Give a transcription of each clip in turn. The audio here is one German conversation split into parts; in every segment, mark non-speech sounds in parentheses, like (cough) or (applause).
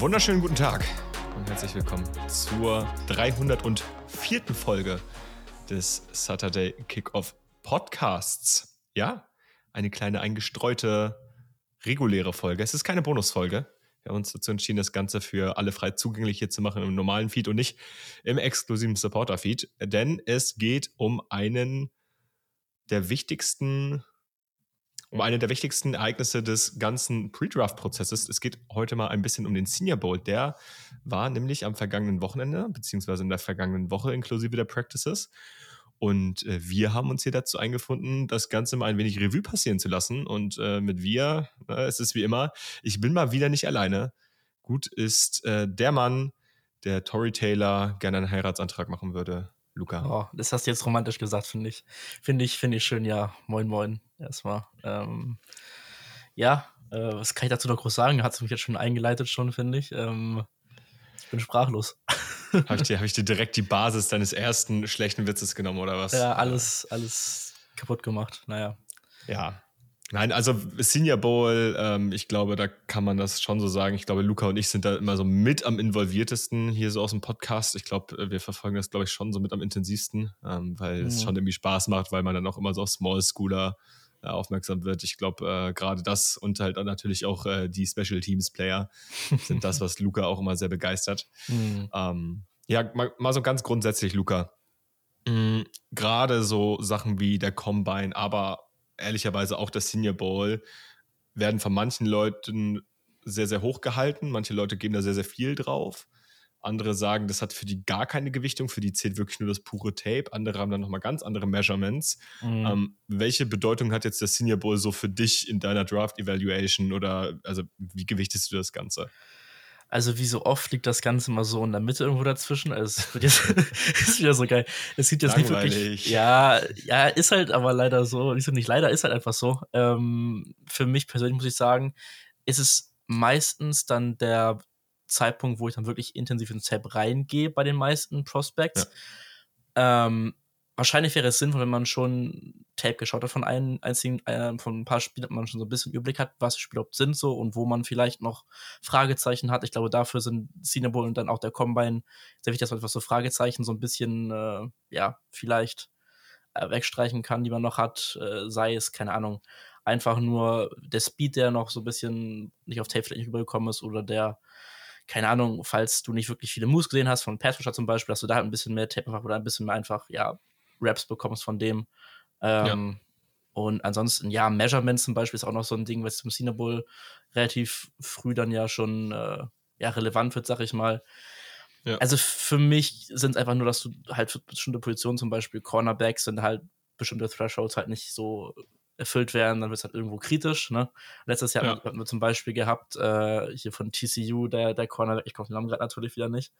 Wunderschönen guten Tag und herzlich willkommen zur 304. Folge des Saturday Kickoff Podcasts. Ja, eine kleine eingestreute reguläre Folge. Es ist keine Bonusfolge. Wir haben uns dazu entschieden, das Ganze für alle frei zugänglich hier zu machen im normalen Feed und nicht im exklusiven Supporter-Feed, denn es geht um einen der wichtigsten um eine der wichtigsten Ereignisse des ganzen Pre-Draft-Prozesses. Es geht heute mal ein bisschen um den Senior Bowl. Der war nämlich am vergangenen Wochenende, beziehungsweise in der vergangenen Woche inklusive der Practices. Und äh, wir haben uns hier dazu eingefunden, das Ganze mal ein wenig Revue passieren zu lassen. Und äh, mit wir, äh, es ist wie immer, ich bin mal wieder nicht alleine. Gut ist äh, der Mann, der Tory Taylor gerne einen Heiratsantrag machen würde. Luca. Oh, das hast du jetzt romantisch gesagt, finde ich. Finde ich, finde ich schön, ja. Moin, moin. Erstmal. Ähm, ja, äh, was kann ich dazu noch groß sagen? Hat es mich jetzt schon eingeleitet, schon, finde ich. Ähm, ich bin sprachlos. (laughs) Habe ich, dir, hab ich dir direkt die Basis deines ersten schlechten Witzes genommen, oder was? Ja, alles, alles kaputt gemacht. Naja. Ja, Nein, also Senior Bowl, ähm, ich glaube, da kann man das schon so sagen. Ich glaube, Luca und ich sind da immer so mit am involviertesten hier so aus dem Podcast. Ich glaube, äh, wir verfolgen das, glaube ich, schon so mit am intensivsten, ähm, weil mhm. es schon irgendwie Spaß macht, weil man dann auch immer so auf Small Schooler äh, aufmerksam wird. Ich glaube, äh, gerade das und halt dann natürlich auch äh, die Special Teams Player (laughs) sind das, was Luca auch immer sehr begeistert. Mhm. Ähm, ja, mal, mal, so ganz grundsätzlich, Luca. Mhm, gerade so Sachen wie der Combine, aber ehrlicherweise auch das Senior Bowl werden von manchen Leuten sehr, sehr hoch gehalten. Manche Leute geben da sehr, sehr viel drauf. Andere sagen, das hat für die gar keine Gewichtung, für die zählt wirklich nur das pure Tape. Andere haben dann nochmal ganz andere Measurements. Mhm. Ähm, welche Bedeutung hat jetzt der Senior Bowl so für dich in deiner Draft Evaluation oder also wie gewichtest du das Ganze? Also wie so oft liegt das Ganze mal so in der Mitte irgendwo dazwischen. Also es wird jetzt (laughs) ist wieder so geil. Es gibt jetzt Langweilig. nicht wirklich. Ja, ja, ist halt aber leider so. Nicht, so, nicht leider, ist halt einfach so. Ähm, für mich persönlich muss ich sagen, ist es meistens dann der Zeitpunkt, wo ich dann wirklich intensiv ins Tab reingehe bei den meisten Prospects. Ja. Ähm, wahrscheinlich wäre es sinnvoll, wenn man schon Tape geschaut hat von einem einzigen, äh, von ein paar Spielen, man schon so ein bisschen Überblick hat, was die Spiele überhaupt sind so und wo man vielleicht noch Fragezeichen hat. Ich glaube, dafür sind Cinnabon und dann auch der Combine sehr wichtig, dass man einfach so Fragezeichen so ein bisschen, äh, ja, vielleicht äh, wegstreichen kann, die man noch hat. Äh, sei es, keine Ahnung, einfach nur der Speed, der noch so ein bisschen nicht auf Tape vielleicht nicht rübergekommen ist oder der keine Ahnung, falls du nicht wirklich viele Moves gesehen hast, von Patricia zum Beispiel, dass du da ein bisschen mehr Tape einfach oder ein bisschen mehr einfach, ja, Raps bekommst von dem. Ähm, ja. Und ansonsten, ja, Measurements zum Beispiel ist auch noch so ein Ding, was zum Cinnabol relativ früh dann ja schon äh, ja, relevant wird, sag ich mal. Ja. Also für mich sind es einfach nur, dass du halt für bestimmte Positionen, zum Beispiel Cornerbacks, sind halt bestimmte Thresholds halt nicht so erfüllt werden, dann wird es halt irgendwo kritisch. Ne? Letztes Jahr ja. hatten wir zum Beispiel gehabt, äh, hier von TCU, der, der Cornerback, ich komme den Namen gerade natürlich wieder nicht.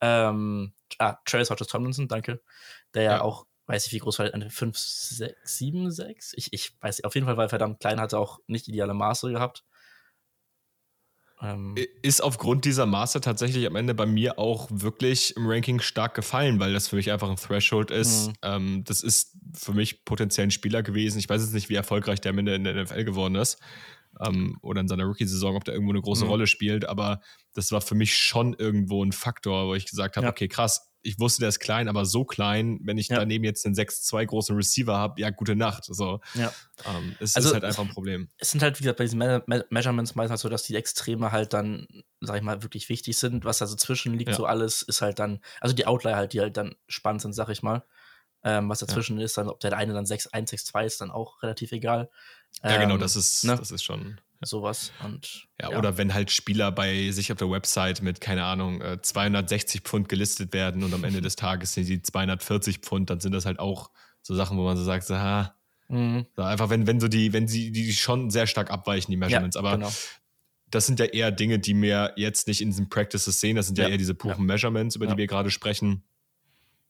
Ähm, ah, Travis Hodges Tomlinson, danke. Der ja, ja auch weiß ich, wie groß war der, 5, 6, 7, 6? Ich, ich weiß nicht, auf jeden Fall war er verdammt klein, hatte auch nicht ideale Maße gehabt. Ähm, ist aufgrund dieser Maße tatsächlich am Ende bei mir auch wirklich im Ranking stark gefallen, weil das für mich einfach ein Threshold ist. Mhm. Ähm, das ist für mich potenziell ein Spieler gewesen. Ich weiß jetzt nicht, wie erfolgreich der am Ende in der NFL geworden ist. Ähm, oder in seiner Rookie-Saison, ob der irgendwo eine große mhm. Rolle spielt, aber das war für mich schon irgendwo ein Faktor, wo ich gesagt habe, ja. okay, krass, ich wusste, der ist klein, aber so klein, wenn ich ja. daneben jetzt einen 6-2 großen Receiver habe, ja, gute Nacht. So, ja. ähm, es also, ist halt einfach ein Problem. Es sind halt, wie gesagt, bei diesen Me Me Measurements meistens so, dass die Extreme halt dann, sag ich mal, wirklich wichtig sind. Was da so zwischen liegt, ja. so alles, ist halt dann, also die Outlier halt, die halt dann spannend sind, sag ich mal. Ähm, was dazwischen ist, dann, ob der eine dann 6-1, 6-2 ist, dann auch relativ egal. Ja, genau, ähm, das ist, ne? das ist schon sowas. Und, ja, ja, oder wenn halt Spieler bei sich auf der Website mit, keine Ahnung, 260 äh, Pfund gelistet werden und am Ende (laughs) des Tages sind sie 240 Pfund, dann sind das halt auch so Sachen, wo man so sagt, so, ha, mhm. so einfach, wenn, wenn so die, wenn sie die schon sehr stark abweichen, die Measurements. Ja, aber genau. das sind ja eher Dinge, die wir jetzt nicht in diesen Practices sehen. Das sind ja, ja eher diese puren Measurements, über die wir gerade sprechen.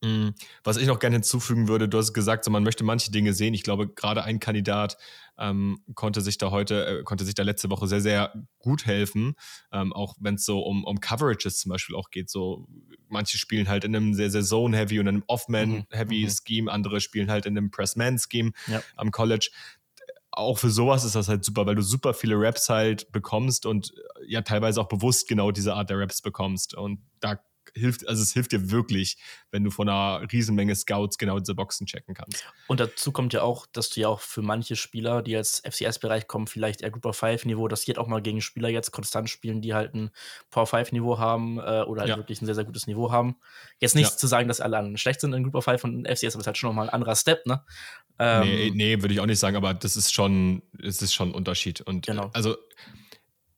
Mhm. Was ich noch gerne hinzufügen würde, du hast gesagt, so, man möchte manche Dinge sehen. Ich glaube, gerade ein Kandidat ähm, konnte sich da heute, äh, konnte sich da letzte Woche sehr, sehr gut helfen. Ähm, auch wenn es so um, um Coverages zum Beispiel auch geht. So, manche spielen halt in einem sehr, sehr Zone-Heavy und einem Off-Man-Heavy mhm. mhm. Scheme, andere spielen halt in einem Press-Man-Scheme ja. am College auch für sowas ist das halt super, weil du super viele Raps halt bekommst und äh, ja teilweise auch bewusst genau diese Art der Raps bekommst. Und da hilft, also es hilft dir wirklich, wenn du von einer Riesenmenge Scouts genau diese Boxen checken kannst. Und dazu kommt ja auch, dass du ja auch für manche Spieler, die als FCS-Bereich kommen, vielleicht eher Group of Five-Niveau, das geht auch mal gegen Spieler jetzt konstant spielen, die halt ein Power Five-Niveau haben äh, oder halt ja. wirklich ein sehr, sehr gutes Niveau haben. Jetzt nicht ja. zu sagen, dass alle anderen schlecht sind in Group of Five und FCS, aber es ist halt schon nochmal ein anderer Step, ne? Ähm, nee, nee würde ich auch nicht sagen, aber das ist schon, es ist schon ein Unterschied. Und genau. also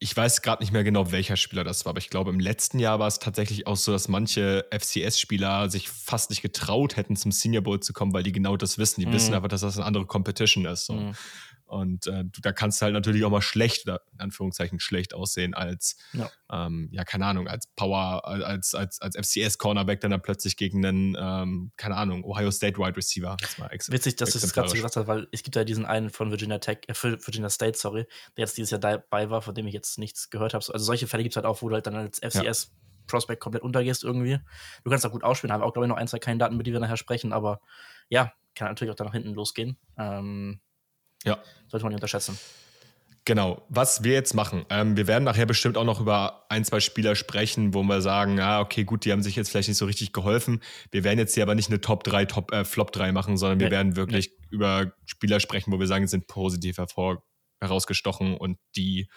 ich weiß gerade nicht mehr genau, welcher Spieler das war, aber ich glaube, im letzten Jahr war es tatsächlich auch so, dass manche FCS-Spieler sich fast nicht getraut hätten, zum Senior Bowl zu kommen, weil die genau das wissen. Die mhm. wissen aber, dass das eine andere Competition ist. So. Mhm. Und äh, da kannst du halt natürlich auch mal schlecht, oder in Anführungszeichen schlecht aussehen als, ja, ähm, ja keine Ahnung, als Power, als, als, als FCS-Cornerback dann, dann plötzlich gegen einen, ähm, keine Ahnung, Ohio State Wide Receiver. Witzig, dass du es gerade so gesagt hast, weil es gibt ja diesen einen von Virginia Tech, äh, Virginia State, sorry, der jetzt dieses Jahr dabei war, von dem ich jetzt nichts gehört habe. Also solche Fälle gibt es halt auch, wo du halt dann als FCS ja. Prospect komplett untergehst irgendwie. Du kannst auch gut ausspielen, haben auch, glaube ich, noch ein, zwei keine Daten, mit die wir nachher sprechen, aber ja, kann natürlich auch da nach hinten losgehen. Ähm, ja. Sollte man nicht unterschätzen. Genau, was wir jetzt machen. Ähm, wir werden nachher bestimmt auch noch über ein, zwei Spieler sprechen, wo wir sagen, ah, okay, gut, die haben sich jetzt vielleicht nicht so richtig geholfen. Wir werden jetzt hier aber nicht eine Top 3, Top, äh, Flop 3 machen, sondern wir nee, werden wirklich nee. über Spieler sprechen, wo wir sagen, sind positiv hervor, herausgestochen und die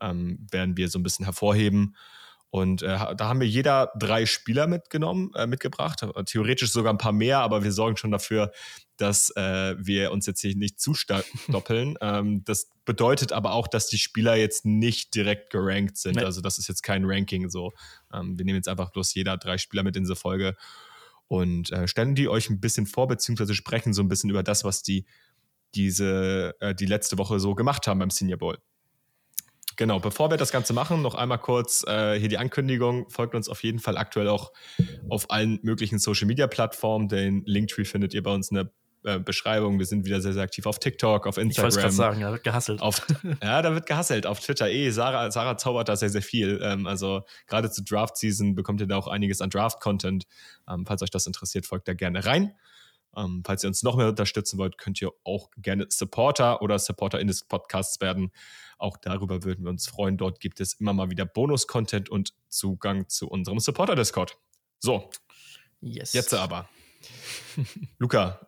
ähm, werden wir so ein bisschen hervorheben. Und äh, da haben wir jeder drei Spieler mitgenommen, äh, mitgebracht, theoretisch sogar ein paar mehr, aber wir sorgen schon dafür, dass äh, wir uns jetzt hier nicht zu stark (laughs) doppeln. ähm, das bedeutet aber auch, dass die Spieler jetzt nicht direkt gerankt sind. Nee. Also das ist jetzt kein Ranking so. Ähm, wir nehmen jetzt einfach bloß jeder drei Spieler mit in diese Folge und äh, stellen die euch ein bisschen vor, beziehungsweise sprechen so ein bisschen über das, was die diese äh, die letzte Woche so gemacht haben beim Senior Bowl. Genau, bevor wir das Ganze machen, noch einmal kurz äh, hier die Ankündigung. Folgt uns auf jeden Fall aktuell auch auf allen möglichen Social Media Plattformen. Den Linktree findet ihr bei uns in der äh, Beschreibung. Wir sind wieder sehr, sehr aktiv auf TikTok, auf Instagram. Ich wollte gerade sagen, da wird gehasselt. Auf, (laughs) ja, da wird gehasselt. Auf Twitter eh. Sarah, Sarah zaubert da sehr, sehr viel. Ähm, also gerade zur Draft-Season bekommt ihr da auch einiges an Draft-Content. Ähm, falls euch das interessiert, folgt da gerne rein. Ähm, falls ihr uns noch mehr unterstützen wollt, könnt ihr auch gerne Supporter oder Supporter in des Podcasts werden. Auch darüber würden wir uns freuen. Dort gibt es immer mal wieder Bonus-Content und Zugang zu unserem Supporter-Discord. So, yes. jetzt aber. (laughs) Luca,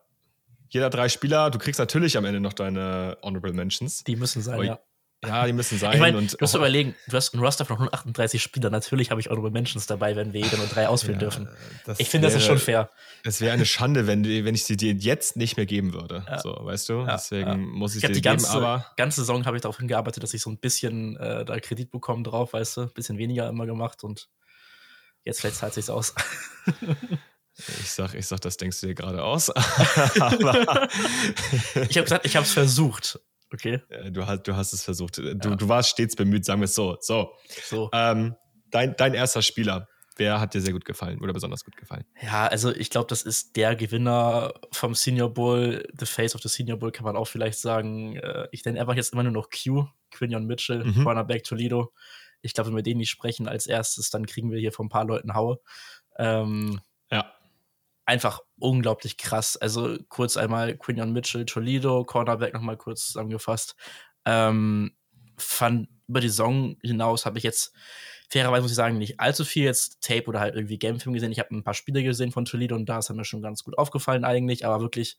jeder drei Spieler, du kriegst natürlich am Ende noch deine Honorable Mentions. Die müssen sein, ja. Ja, die müssen sein. Ich mein, und du musst überlegen, du hast ein Roster von 138 Spielern. Natürlich habe ich Honorable Mentions dabei, wenn wir jeder nur drei auswählen ja, dürfen. Ich finde, das ist schon fair. Es wäre eine Schande, wenn, wenn ich sie dir jetzt nicht mehr geben würde. Ja. So, weißt du? Ja, Deswegen muss ich, ich die ganze, geben, aber. ganze Saison habe ich darauf hingearbeitet, dass ich so ein bisschen äh, da Kredit bekomme drauf, weißt du? Ein bisschen weniger immer gemacht und jetzt vielleicht zahlt sich's aus. (laughs) Ich sag, ich sag, das denkst du dir gerade aus. (laughs) ich habe gesagt, ich habe es versucht. Okay. Du hast, du hast es versucht. Du, ja. du warst stets bemüht, sagen wir es so. So. so. Ähm, dein, dein erster Spieler, wer hat dir sehr gut gefallen oder besonders gut gefallen? Ja, also ich glaube, das ist der Gewinner vom Senior Bowl. The Face of the Senior Bowl kann man auch vielleicht sagen. Äh, ich nenne einfach jetzt immer nur noch Q, Quinion Mitchell, mhm. Cornerback Toledo. Ich glaube, wenn wir den nicht sprechen als erstes, dann kriegen wir hier von ein paar Leuten Haue. Ähm, einfach unglaublich krass. Also kurz einmal Quinion Mitchell, Toledo, Cornerback nochmal kurz zusammengefasst. Ähm, fand über die Saison hinaus habe ich jetzt fairerweise muss ich sagen, nicht allzu viel jetzt Tape oder halt irgendwie Gamefilm gesehen. Ich habe ein paar Spiele gesehen von Toledo und da ist er mir schon ganz gut aufgefallen eigentlich, aber wirklich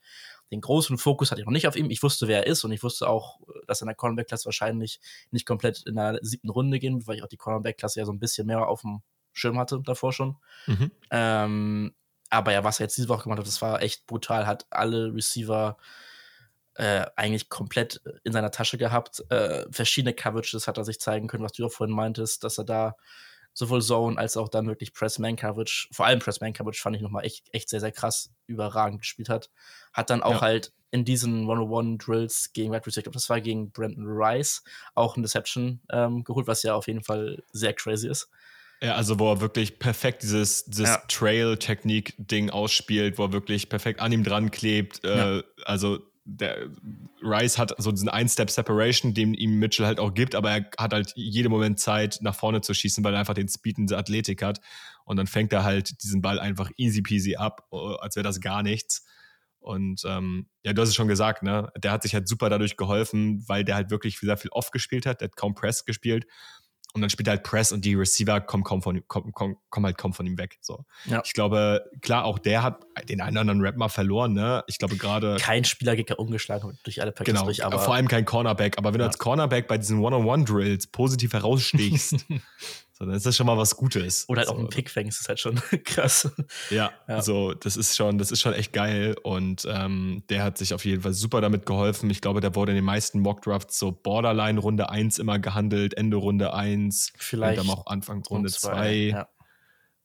den großen Fokus hatte ich noch nicht auf ihm. Ich wusste, wer er ist und ich wusste auch, dass er in der Cornerback-Klasse wahrscheinlich nicht komplett in der siebten Runde gehen wird, weil ich auch die Cornerback-Klasse ja so ein bisschen mehr auf dem Schirm hatte davor schon. Mhm. Ähm, aber ja, was er jetzt diese Woche gemacht hat, das war echt brutal. Hat alle Receiver äh, eigentlich komplett in seiner Tasche gehabt. Äh, verschiedene Coverages hat er sich zeigen können, was du auch vorhin meintest, dass er da sowohl Zone als auch dann wirklich Press-Man-Coverage, vor allem Press-Man-Coverage fand ich nochmal echt, echt sehr, sehr krass überragend gespielt hat. Hat dann auch ja. halt in diesen 101-Drills gegen Red Receiver, das war gegen Brandon Rice, auch ein Deception ähm, geholt, was ja auf jeden Fall sehr crazy ist. Ja, also wo er wirklich perfekt dieses, dieses ja. Trail-Technik-Ding ausspielt, wo er wirklich perfekt an ihm dran klebt. Äh, ja. Also der Rice hat so diesen Ein-Step-Separation, den ihm Mitchell halt auch gibt, aber er hat halt jeden Moment Zeit, nach vorne zu schießen, weil er einfach den Speed und die Athletik hat. Und dann fängt er halt diesen Ball einfach easy peasy ab, äh, als wäre das gar nichts. Und ähm, ja, du hast es schon gesagt, ne? Der hat sich halt super dadurch geholfen, weil der halt wirklich sehr viel off gespielt hat. Der hat kaum Press gespielt. Und dann spielt er halt Press und die Receiver kommen, kaum von, kommen, kommen, halt kaum von ihm weg. So. Ja. Ich glaube, klar, auch der hat den einen oder anderen Rap mal verloren, ne? Ich glaube gerade. Kein Spieler geht ja umgeschlagen durch alle Packs genau, durch, aber. Vor allem kein Cornerback. Aber wenn ja. du als Cornerback bei diesen One-on-One-Drills positiv herausstichst, (laughs) So, dann ist das schon mal was Gutes. Oder halt so. auch ein Pick fängst, ist halt schon (laughs) krass. Ja, ja, so, das ist schon, das ist schon echt geil. Und ähm, der hat sich auf jeden Fall super damit geholfen. Ich glaube, der wurde in den meisten Mockdrafts so Borderline Runde 1 immer gehandelt, Ende Runde 1. Vielleicht. Und dann auch Anfang Runde 2. Ja.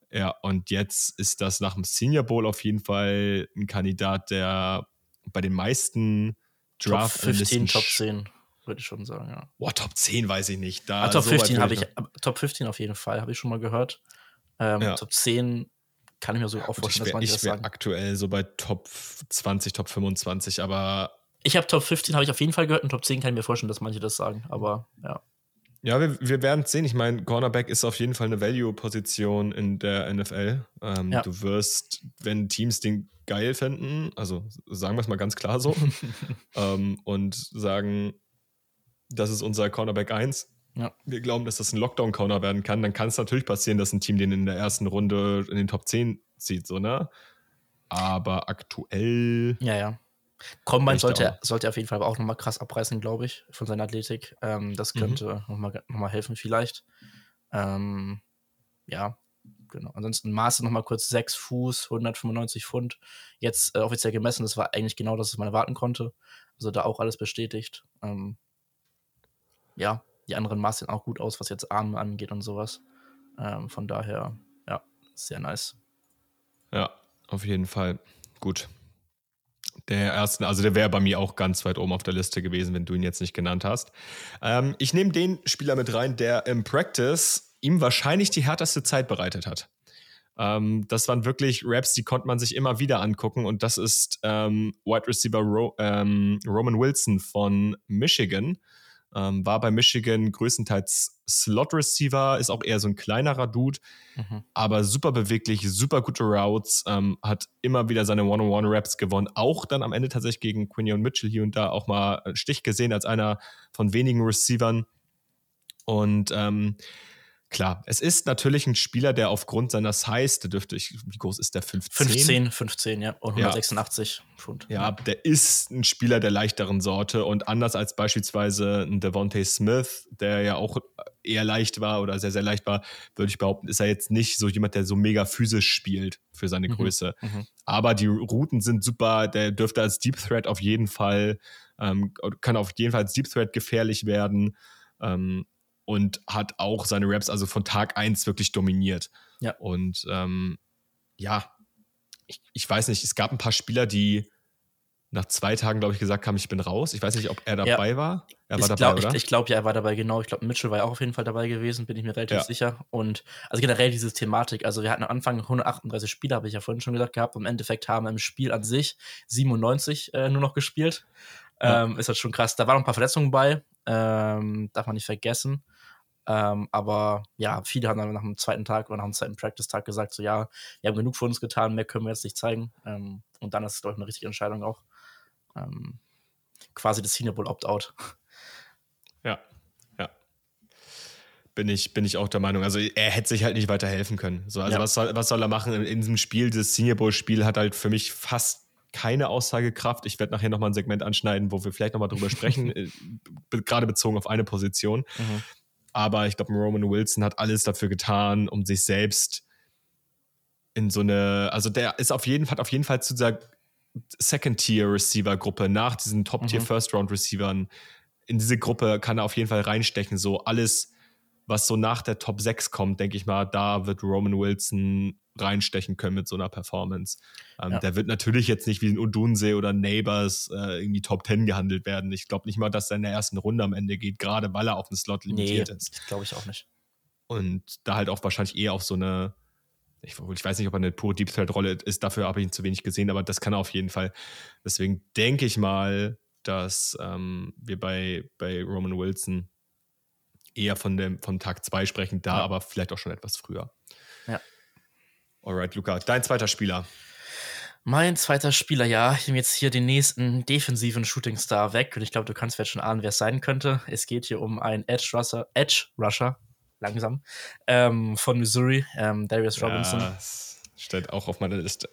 ja, und jetzt ist das nach dem Senior Bowl auf jeden Fall ein Kandidat, der bei den meisten Draft Top 15, Top 10 würde ich schon sagen, ja. Boah, Top 10 weiß ich nicht. Da ah, Top so 15 habe ich, Top 15 auf jeden Fall, habe ich schon mal gehört. Ähm, ja. Top 10 kann ich mir so auch vorstellen, dass manche ich das sagen. aktuell so bei Top 20, Top 25, aber. Ich habe Top 15 habe ich auf jeden Fall gehört und Top 10 kann ich mir vorstellen, dass manche das sagen, aber ja. Ja, wir, wir werden es sehen. Ich meine, Cornerback ist auf jeden Fall eine Value-Position in der NFL. Ähm, ja. Du wirst, wenn Teams den geil finden, also sagen wir es mal ganz klar so, (laughs) ähm, und sagen, das ist unser Cornerback 1. Ja. Wir glauben, dass das ein Lockdown-Corner werden kann. Dann kann es natürlich passieren, dass ein Team den in der ersten Runde in den Top 10 zieht, so, ne? Aber aktuell. Ja, ja. Combine sollte, sollte auf jeden Fall auch nochmal krass abreißen, glaube ich, von seiner Athletik. Ähm, das mhm. könnte mhm. nochmal noch mal helfen, vielleicht. Ähm, ja, genau. Ansonsten Maße nochmal kurz 6 Fuß, 195 Pfund. Jetzt äh, offiziell gemessen, das war eigentlich genau das, was man erwarten konnte. Also da auch alles bestätigt. Ähm, ja, die anderen Maß sehen auch gut aus, was jetzt Arme angeht und sowas. Ähm, von daher, ja, sehr nice. Ja, auf jeden Fall. Gut. Der erste, also der wäre bei mir auch ganz weit oben auf der Liste gewesen, wenn du ihn jetzt nicht genannt hast. Ähm, ich nehme den Spieler mit rein, der im Practice ihm wahrscheinlich die härteste Zeit bereitet hat. Ähm, das waren wirklich Raps, die konnte man sich immer wieder angucken und das ist ähm, Wide Receiver Ro ähm, Roman Wilson von Michigan. Ähm, war bei Michigan größtenteils Slot Receiver, ist auch eher so ein kleinerer Dude, mhm. aber super beweglich, super gute Routes, ähm, hat immer wieder seine One-on-One-Raps gewonnen. Auch dann am Ende tatsächlich gegen Quinion Mitchell hier und da auch mal Stich gesehen als einer von wenigen Receivern. Und ähm, Klar, es ist natürlich ein Spieler, der aufgrund seiner Size, der dürfte ich, wie groß ist der? 15? 15, 15, ja. Und 186 ja. Pfund. Ja, der ist ein Spieler der leichteren Sorte und anders als beispielsweise ein Devontae Smith, der ja auch eher leicht war oder sehr, sehr leicht war, würde ich behaupten, ist er jetzt nicht so jemand, der so mega physisch spielt für seine mhm. Größe. Mhm. Aber die Routen sind super, der dürfte als Deep Threat auf jeden Fall, ähm, kann auf jeden Fall als Deep Threat gefährlich werden. Ähm, und hat auch seine Raps also von Tag 1 wirklich dominiert. Ja. Und ähm, ja, ich, ich weiß nicht, es gab ein paar Spieler, die nach zwei Tagen, glaube ich, gesagt haben, ich bin raus. Ich weiß nicht, ob er dabei ja. war. Er war dabei, glaub, oder? Ich, ich glaube, ja, er war dabei, genau. Ich glaube, Mitchell war ja auch auf jeden Fall dabei gewesen, bin ich mir relativ ja. sicher. Und also generell diese Thematik, also wir hatten am Anfang 138 Spieler, habe ich ja vorhin schon gesagt gehabt. Im Endeffekt haben wir im Spiel an sich 97 äh, nur noch gespielt. Ähm, ist halt schon krass. Da waren noch ein paar Verletzungen bei, ähm, darf man nicht vergessen. Ähm, aber ja, viele haben dann nach dem zweiten Tag oder nach dem zweiten Practice-Tag gesagt, so ja, wir haben genug für uns getan, mehr können wir jetzt nicht zeigen. Ähm, und dann ist es, glaube ich, eine richtige Entscheidung auch. Ähm, quasi das Senior Bowl Opt-out. (laughs) Ja, ja. Bin ich, bin ich auch der Meinung. Also er hätte sich halt nicht weiterhelfen können. So, also ja. was, soll, was soll er machen in, in diesem Spiel? Das Senior Bowl-Spiel hat halt für mich fast keine Aussagekraft. Ich werde nachher nochmal ein Segment anschneiden, wo wir vielleicht nochmal drüber sprechen, (laughs) äh, gerade bezogen auf eine Position. Mhm. Aber ich glaube, Roman Wilson hat alles dafür getan, um sich selbst in so eine, also der ist auf jeden Fall, auf jeden Fall zu dieser Second-Tier-Receiver-Gruppe nach diesen Top-Tier-First-Round-Receivern. In diese Gruppe kann er auf jeden Fall reinstechen. So alles, was so nach der Top 6 kommt, denke ich mal, da wird Roman Wilson reinstechen können mit so einer Performance. Ähm, ja. Der wird natürlich jetzt nicht wie ein Udunse oder Neighbors äh, irgendwie Top 10 gehandelt werden. Ich glaube nicht mal, dass er in der ersten Runde am Ende geht, gerade weil er auf den Slot limitiert nee, ist. glaube ich auch nicht. Und da halt auch wahrscheinlich eher auf so eine, ich, ich weiß nicht, ob er eine pure Deep Threat Rolle ist, dafür habe ich ihn zu wenig gesehen, aber das kann er auf jeden Fall. Deswegen denke ich mal, dass ähm, wir bei, bei Roman Wilson eher von dem, von Tag 2 sprechen, da ja. aber vielleicht auch schon etwas früher. Alright, Luca, dein zweiter Spieler. Mein zweiter Spieler, ja. Ich nehme jetzt hier den nächsten defensiven Shooting Star weg und ich glaube, du kannst jetzt schon ahnen, wer es sein könnte. Es geht hier um einen Edge Rusher, Edge Rusher, langsam, ähm, von Missouri, ähm, Darius Robinson. Ja, steht auch auf meiner Liste.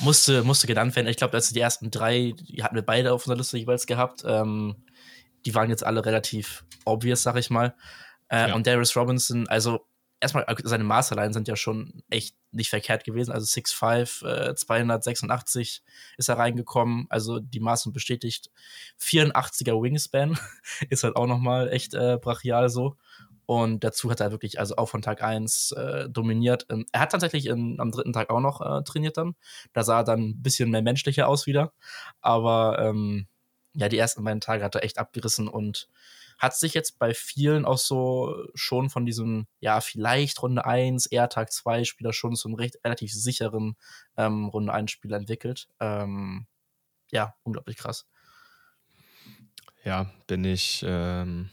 Musste, musste genannt werden. Ich glaube, das sind die ersten drei, die hatten wir beide auf unserer Liste jeweils gehabt. Ähm, die waren jetzt alle relativ obvious, sag ich mal. Äh, ja. Und Darius Robinson, also erstmal, seine Masterline sind ja schon echt nicht verkehrt gewesen. Also 6'5, äh, 286 ist er reingekommen. Also die Maßen bestätigt. 84er Wingspan (laughs) ist halt auch nochmal echt äh, brachial so. Und dazu hat er wirklich, also auch von Tag 1 äh, dominiert. Ähm, er hat tatsächlich in, am dritten Tag auch noch äh, trainiert dann. Da sah er dann ein bisschen mehr menschlicher aus wieder. Aber ähm, ja, die ersten beiden Tage hat er echt abgerissen und hat sich jetzt bei vielen auch so schon von diesem, ja, vielleicht Runde 1, eher Tag 2 Spieler schon zum recht relativ sicheren ähm, Runde 1 Spieler entwickelt. Ähm, ja, unglaublich krass. Ja, bin ich, ähm,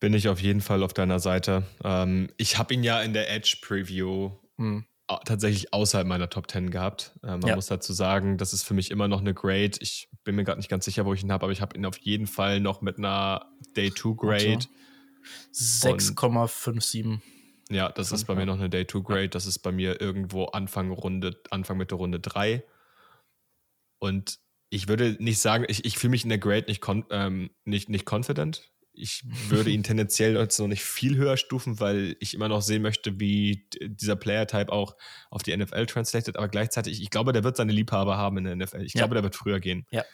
bin ich auf jeden Fall auf deiner Seite. Ähm, ich habe ihn ja in der Edge Preview mhm tatsächlich außerhalb meiner Top 10 gehabt. Äh, man ja. muss dazu sagen, das ist für mich immer noch eine Grade. Ich bin mir gerade nicht ganz sicher, wo ich ihn habe, aber ich habe ihn auf jeden Fall noch mit einer Day 2 Grade. 6,57. Ja, das ist bei mir noch eine Day 2 Grade. Das ist bei mir irgendwo Anfang Runde, Anfang Mitte Runde 3. Und ich würde nicht sagen, ich, ich fühle mich in der Grade nicht, ähm, nicht, nicht confident ich würde ihn (laughs) tendenziell jetzt noch nicht viel höher stufen, weil ich immer noch sehen möchte, wie dieser Player-Type auch auf die NFL translated. Aber gleichzeitig, ich glaube, der wird seine Liebhaber haben in der NFL. Ich ja. glaube, der wird früher gehen. Ja.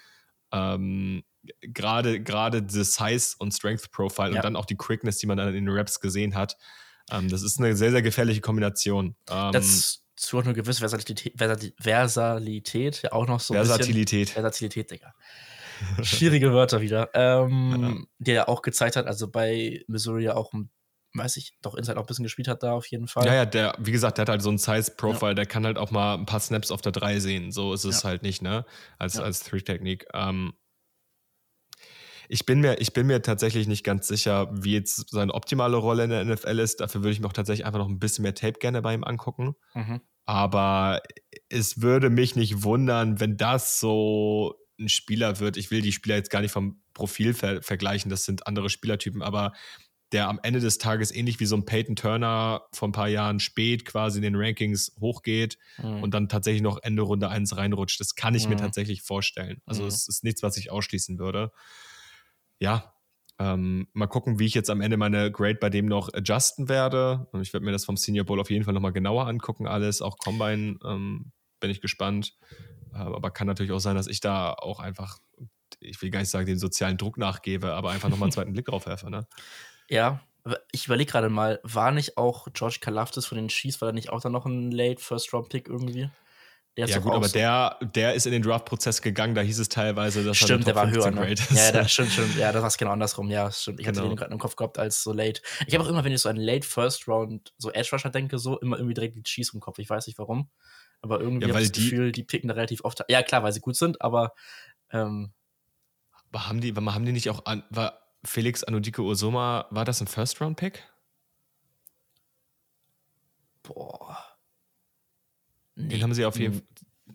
Ähm, gerade gerade das Size und Strength Profile ja. und dann auch die Quickness, die man dann in den Raps gesehen hat. Ähm, das ist eine sehr, sehr gefährliche Kombination. Ähm, das zu eine gewisse Versatilität, Versatilität, ja auch noch so. Versatilität. Bisschen, Versatilität, Digga. Schwierige Wörter wieder. Ähm, ja. Der ja auch gezeigt hat, also bei Missouri ja auch weiß ich, doch Inside auch ein bisschen gespielt hat da auf jeden Fall. Ja, ja, der, wie gesagt, der hat halt so ein Size-Profile, ja. der kann halt auch mal ein paar Snaps auf der 3 sehen. So ist es ja. halt nicht, ne? Als, ja. als Three-Technik. Ähm, ich bin, mir, ich bin mir tatsächlich nicht ganz sicher, wie jetzt seine optimale Rolle in der NFL ist. Dafür würde ich mir auch tatsächlich einfach noch ein bisschen mehr Tape gerne bei ihm angucken. Mhm. Aber es würde mich nicht wundern, wenn das so ein Spieler wird, ich will die Spieler jetzt gar nicht vom Profil ver vergleichen, das sind andere Spielertypen, aber der am Ende des Tages ähnlich wie so ein Peyton Turner vor ein paar Jahren spät quasi in den Rankings hochgeht mhm. und dann tatsächlich noch Ende Runde 1 reinrutscht. Das kann ich mhm. mir tatsächlich vorstellen. Also mhm. es ist nichts, was ich ausschließen würde. Ja, ähm, mal gucken, wie ich jetzt am Ende meine Grade bei dem noch adjusten werde. Ich werde mir das vom Senior Bowl auf jeden Fall nochmal genauer angucken, alles. Auch Combine ähm, bin ich gespannt. Aber kann natürlich auch sein, dass ich da auch einfach, ich will gar nicht sagen, den sozialen Druck nachgebe, aber einfach nochmal einen (laughs) zweiten Blick drauf werfe. Ne? Ja, ich überlege gerade mal, war nicht auch George Kalafdis von den Chiefs, war da nicht auch dann noch ein Late First Round Pick irgendwie? ja gut, aber so der, der ist in den Draft-Prozess gegangen, da hieß es teilweise, dass stimmt, er der war höher. Ne? Ja, das (laughs) stimmt, stimmt. Ja, das war genau andersrum. Ja, stimmt. Ich genau. hatte den gerade im Kopf gehabt als so late. Ich habe auch immer, wenn ich so an Late First Round, so Edge Rusher denke, so immer irgendwie direkt die Chiefs im Kopf. Ich weiß nicht warum. Aber irgendwie ja, habe ich das Gefühl, die picken da relativ oft. Ja, klar, weil sie gut sind, aber. Ähm, aber haben die, haben die nicht auch an, war Felix Anudike Ursoma, war das ein First-Round-Pick? Boah. Nee, Den haben sie auf jeden Fall.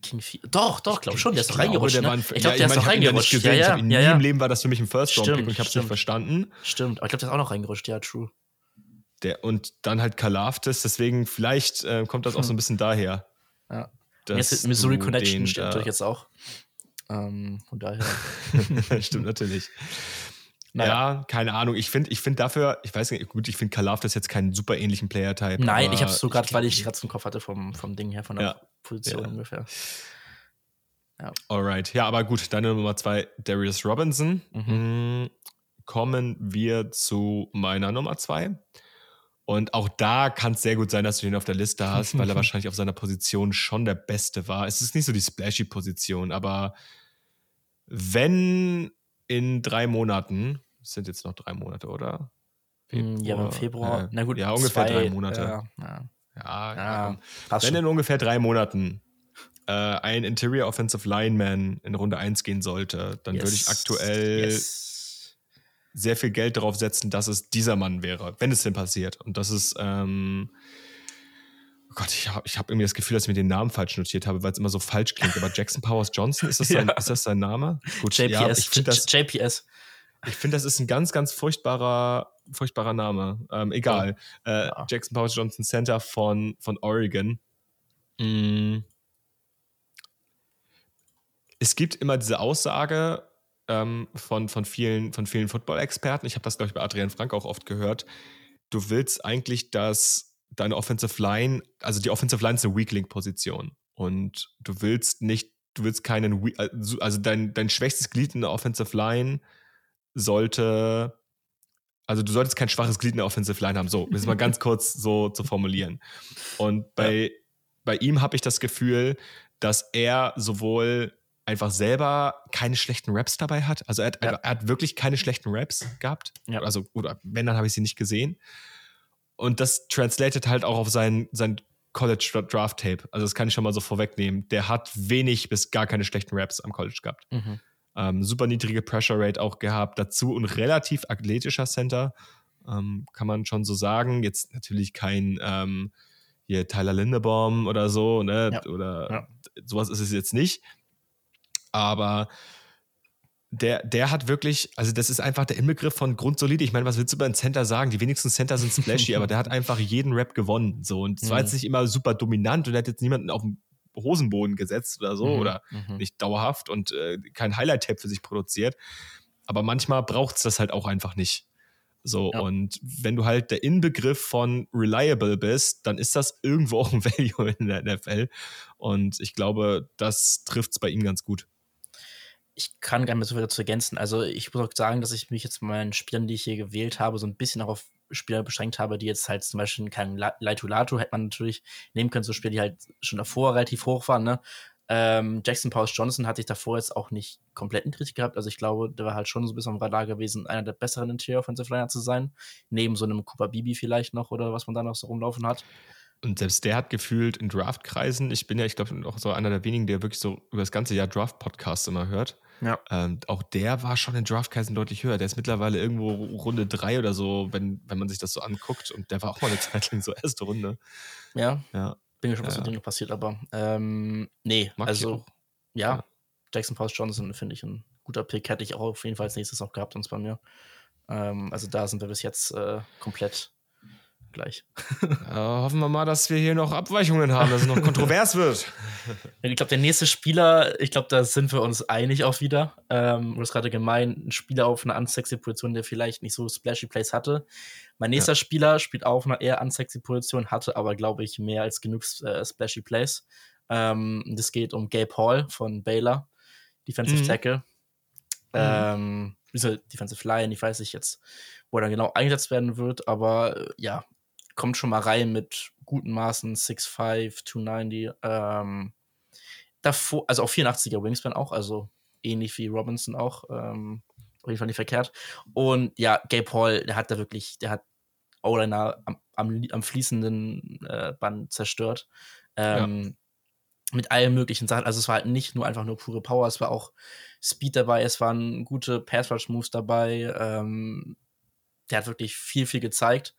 King Doch, doch, glaube schon, der ist doch reingerutscht. Ne? Ich glaube, der ist doch reingerutscht. Ja, ja, ja, ja. Nie im Leben war das für mich ein First-Round-Pick und ich habe es nicht verstanden. Stimmt, aber ich glaube, der ist auch noch reingerutscht, ja, true. Der, und dann halt Kalaftis, deswegen vielleicht äh, kommt das hm. auch so ein bisschen daher. Ja. Jetzt Missouri Connection steht natürlich jetzt auch. Ähm, von daher. (laughs) Stimmt natürlich. Naja. Ja, keine Ahnung. Ich finde ich find dafür, ich weiß nicht, gut, ich finde Kalaf das jetzt keinen super ähnlichen Player-Type. Nein, ich habe es so gerade, weil ich gerade im Kopf hatte vom, vom Ding her, von der ja. Position ja. ungefähr. Ja. Alright. Ja, aber gut, deine Nummer zwei, Darius Robinson. Mhm. Mm, kommen wir zu meiner Nummer zwei. Und auch da kann es sehr gut sein, dass du ihn auf der Liste hast, weil er (laughs) wahrscheinlich auf seiner Position schon der Beste war. Es ist nicht so die splashy-Position, aber wenn in drei Monaten, es sind jetzt noch drei Monate, oder? Februar, ja, im Februar, äh, na gut, ja, ungefähr zwei, drei Monate. Ja, ja. ja, ja wenn schon. in ungefähr drei Monaten äh, ein Interior Offensive Lineman in Runde 1 gehen sollte, dann yes. würde ich aktuell yes sehr viel Geld darauf setzen, dass es dieser Mann wäre, wenn es denn passiert. Und das ist ähm, Gott, ich habe ich hab irgendwie das Gefühl, dass ich mir den Namen falsch notiert habe, weil es immer so falsch klingt. Aber Jackson Powers Johnson, ist das (laughs) sein, ja. ist das sein Name? Gut, JPS. Ja, ich finde das, JPS. Ich finde, das ist ein ganz, ganz furchtbarer, furchtbarer Name. Ähm, egal. Oh. Äh, ja. Jackson Powers Johnson Center von, von Oregon. Mm. Es gibt immer diese Aussage ähm, von, von vielen, von vielen Football-Experten. Ich habe das, glaube ich, bei Adrian Frank auch oft gehört. Du willst eigentlich, dass deine Offensive Line, also die Offensive Line ist eine Weak Link Position und du willst nicht, du willst keinen, also dein, dein schwächstes Glied in der Offensive Line sollte, also du solltest kein schwaches Glied in der Offensive Line haben. So, das ist mal ganz (laughs) kurz so zu formulieren. Und bei, ja. bei ihm habe ich das Gefühl, dass er sowohl einfach selber keine schlechten Raps dabei hat. Also er hat, ja. er hat wirklich keine schlechten Raps gehabt. Ja. Also, oder wenn, dann habe ich sie nicht gesehen. Und das translated halt auch auf sein, sein College Draft Tape. Also das kann ich schon mal so vorwegnehmen. Der hat wenig bis gar keine schlechten Raps am College gehabt. Mhm. Ähm, super niedrige Pressure Rate auch gehabt. Dazu ein relativ athletischer Center, ähm, kann man schon so sagen. Jetzt natürlich kein ähm, hier Tyler Lindebaum oder so, ne? Ja. Oder sowas ist es jetzt nicht. Aber der, der hat wirklich, also das ist einfach der Inbegriff von grundsolide. Ich meine, was willst du über einen Center sagen? Die wenigsten Center sind splashy, (laughs) aber der hat einfach jeden Rap gewonnen. So. Und es war jetzt mhm. nicht immer super dominant und er hat jetzt niemanden auf den Hosenboden gesetzt oder so mhm. oder mhm. nicht dauerhaft und äh, kein Highlight-Tape für sich produziert. Aber manchmal braucht es das halt auch einfach nicht. So, ja. und wenn du halt der Inbegriff von reliable bist, dann ist das irgendwo (laughs) auch ein Value in der NFL. Und ich glaube, das trifft es bei ihm ganz gut ich kann gar nicht mehr so viel dazu ergänzen. Also ich muss auch sagen, dass ich mich jetzt bei meinen Spielern, die ich hier gewählt habe, so ein bisschen auch auf Spieler beschränkt habe, die jetzt halt zum Beispiel keinen Laitulato hätte man natürlich nehmen können, so Spieler, die halt schon davor relativ hoch waren, ne? Ähm, Jackson Powers Johnson hatte ich davor jetzt auch nicht komplett niedrig gehabt. Also ich glaube, der war halt schon so ein bisschen am Radar gewesen, einer der besseren Interior Offensive Liner zu sein. Neben so einem Cooper Bibi vielleicht noch oder was man da noch so rumlaufen hat. Und selbst der hat gefühlt in Draftkreisen, ich bin ja, ich glaube, auch so einer der wenigen, der wirklich so über das ganze Jahr Draft-Podcasts immer hört. Ja. Ähm, auch der war schon in Draftkreisen deutlich höher. Der ist mittlerweile irgendwo Runde 3 oder so, wenn, wenn man sich das so anguckt. Und der war auch mal eine (laughs) Zeit lang so erste Runde. Ja. ja. Bin gespannt, was ja. mit dem passiert, aber ähm, nee, Mag also ja, ja, Jackson Paul Johnson finde ich ein guter Pick. Hätte ich auch auf jeden Fall als nächstes auch gehabt, sonst bei mir. Ähm, also da sind wir bis jetzt äh, komplett gleich. (laughs) Ja, hoffen wir mal, dass wir hier noch Abweichungen haben, dass es noch kontrovers wird. (laughs) Ich glaube, der nächste Spieler, ich glaube, da sind wir uns einig auch wieder. Ähm, du hast gerade gemeint, ein Spieler auf einer unsexy Position, der vielleicht nicht so splashy Plays hatte. Mein nächster ja. Spieler spielt auf einer eher unsexy Position, hatte aber, glaube ich, mehr als genug äh, splashy Plays. Ähm, das geht um Gabe Hall von Baylor, Defensive mhm. Tackle. Mhm. Ähm, Defensive Line, ich weiß nicht jetzt, wo er dann genau eingesetzt werden wird, aber äh, ja, kommt schon mal rein mit guten Maßen, 6'5, 290. Ähm, davor, also auch 84er Wingspan auch, also ähnlich wie Robinson auch. Ähm, auf jeden Fall nicht verkehrt. Und ja, Gabe Hall, der hat da wirklich, der hat O-Liner am, am, am, fließenden äh, Band zerstört. Ähm, ja. Mit allen möglichen Sachen. Also es war halt nicht nur einfach nur pure Power, es war auch Speed dabei, es waren gute Pass-Rush-Moves dabei. Ähm, der hat wirklich viel, viel gezeigt.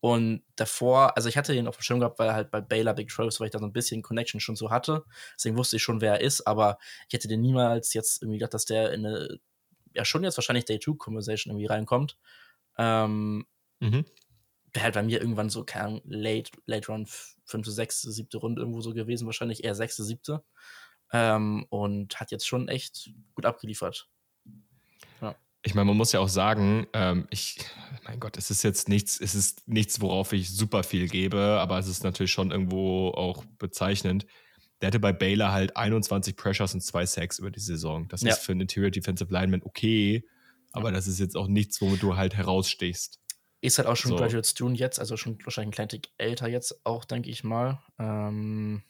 Und davor, also ich hatte ihn auf dem Schirm gehabt, weil er halt bei Baylor Big 12, weil ich da so ein bisschen Connection schon so hatte. Deswegen wusste ich schon, wer er ist, aber ich hätte den niemals jetzt irgendwie gedacht, dass der in eine, ja schon jetzt wahrscheinlich Day 2 Conversation irgendwie reinkommt. Ähm, mhm. Wäre halt bei mir irgendwann so, keine Late, Late Run, fünfte, sechste, siebte Runde irgendwo so gewesen, wahrscheinlich eher sechste, siebte. Ähm, und hat jetzt schon echt gut abgeliefert. Ich meine, man muss ja auch sagen, ähm, ich, mein Gott, es ist jetzt nichts, es ist nichts, worauf ich super viel gebe, aber es ist natürlich schon irgendwo auch bezeichnend. Der hatte bei Baylor halt 21 Pressures und zwei Sacks über die Saison. Das ja. ist für einen Interior Defensive Lineman okay, aber das ist jetzt auch nichts, womit du halt herausstehst. Ist halt auch schon so. Graduate Student jetzt, also schon wahrscheinlich ein kleiner Tick älter jetzt auch, denke ich mal. Ähm,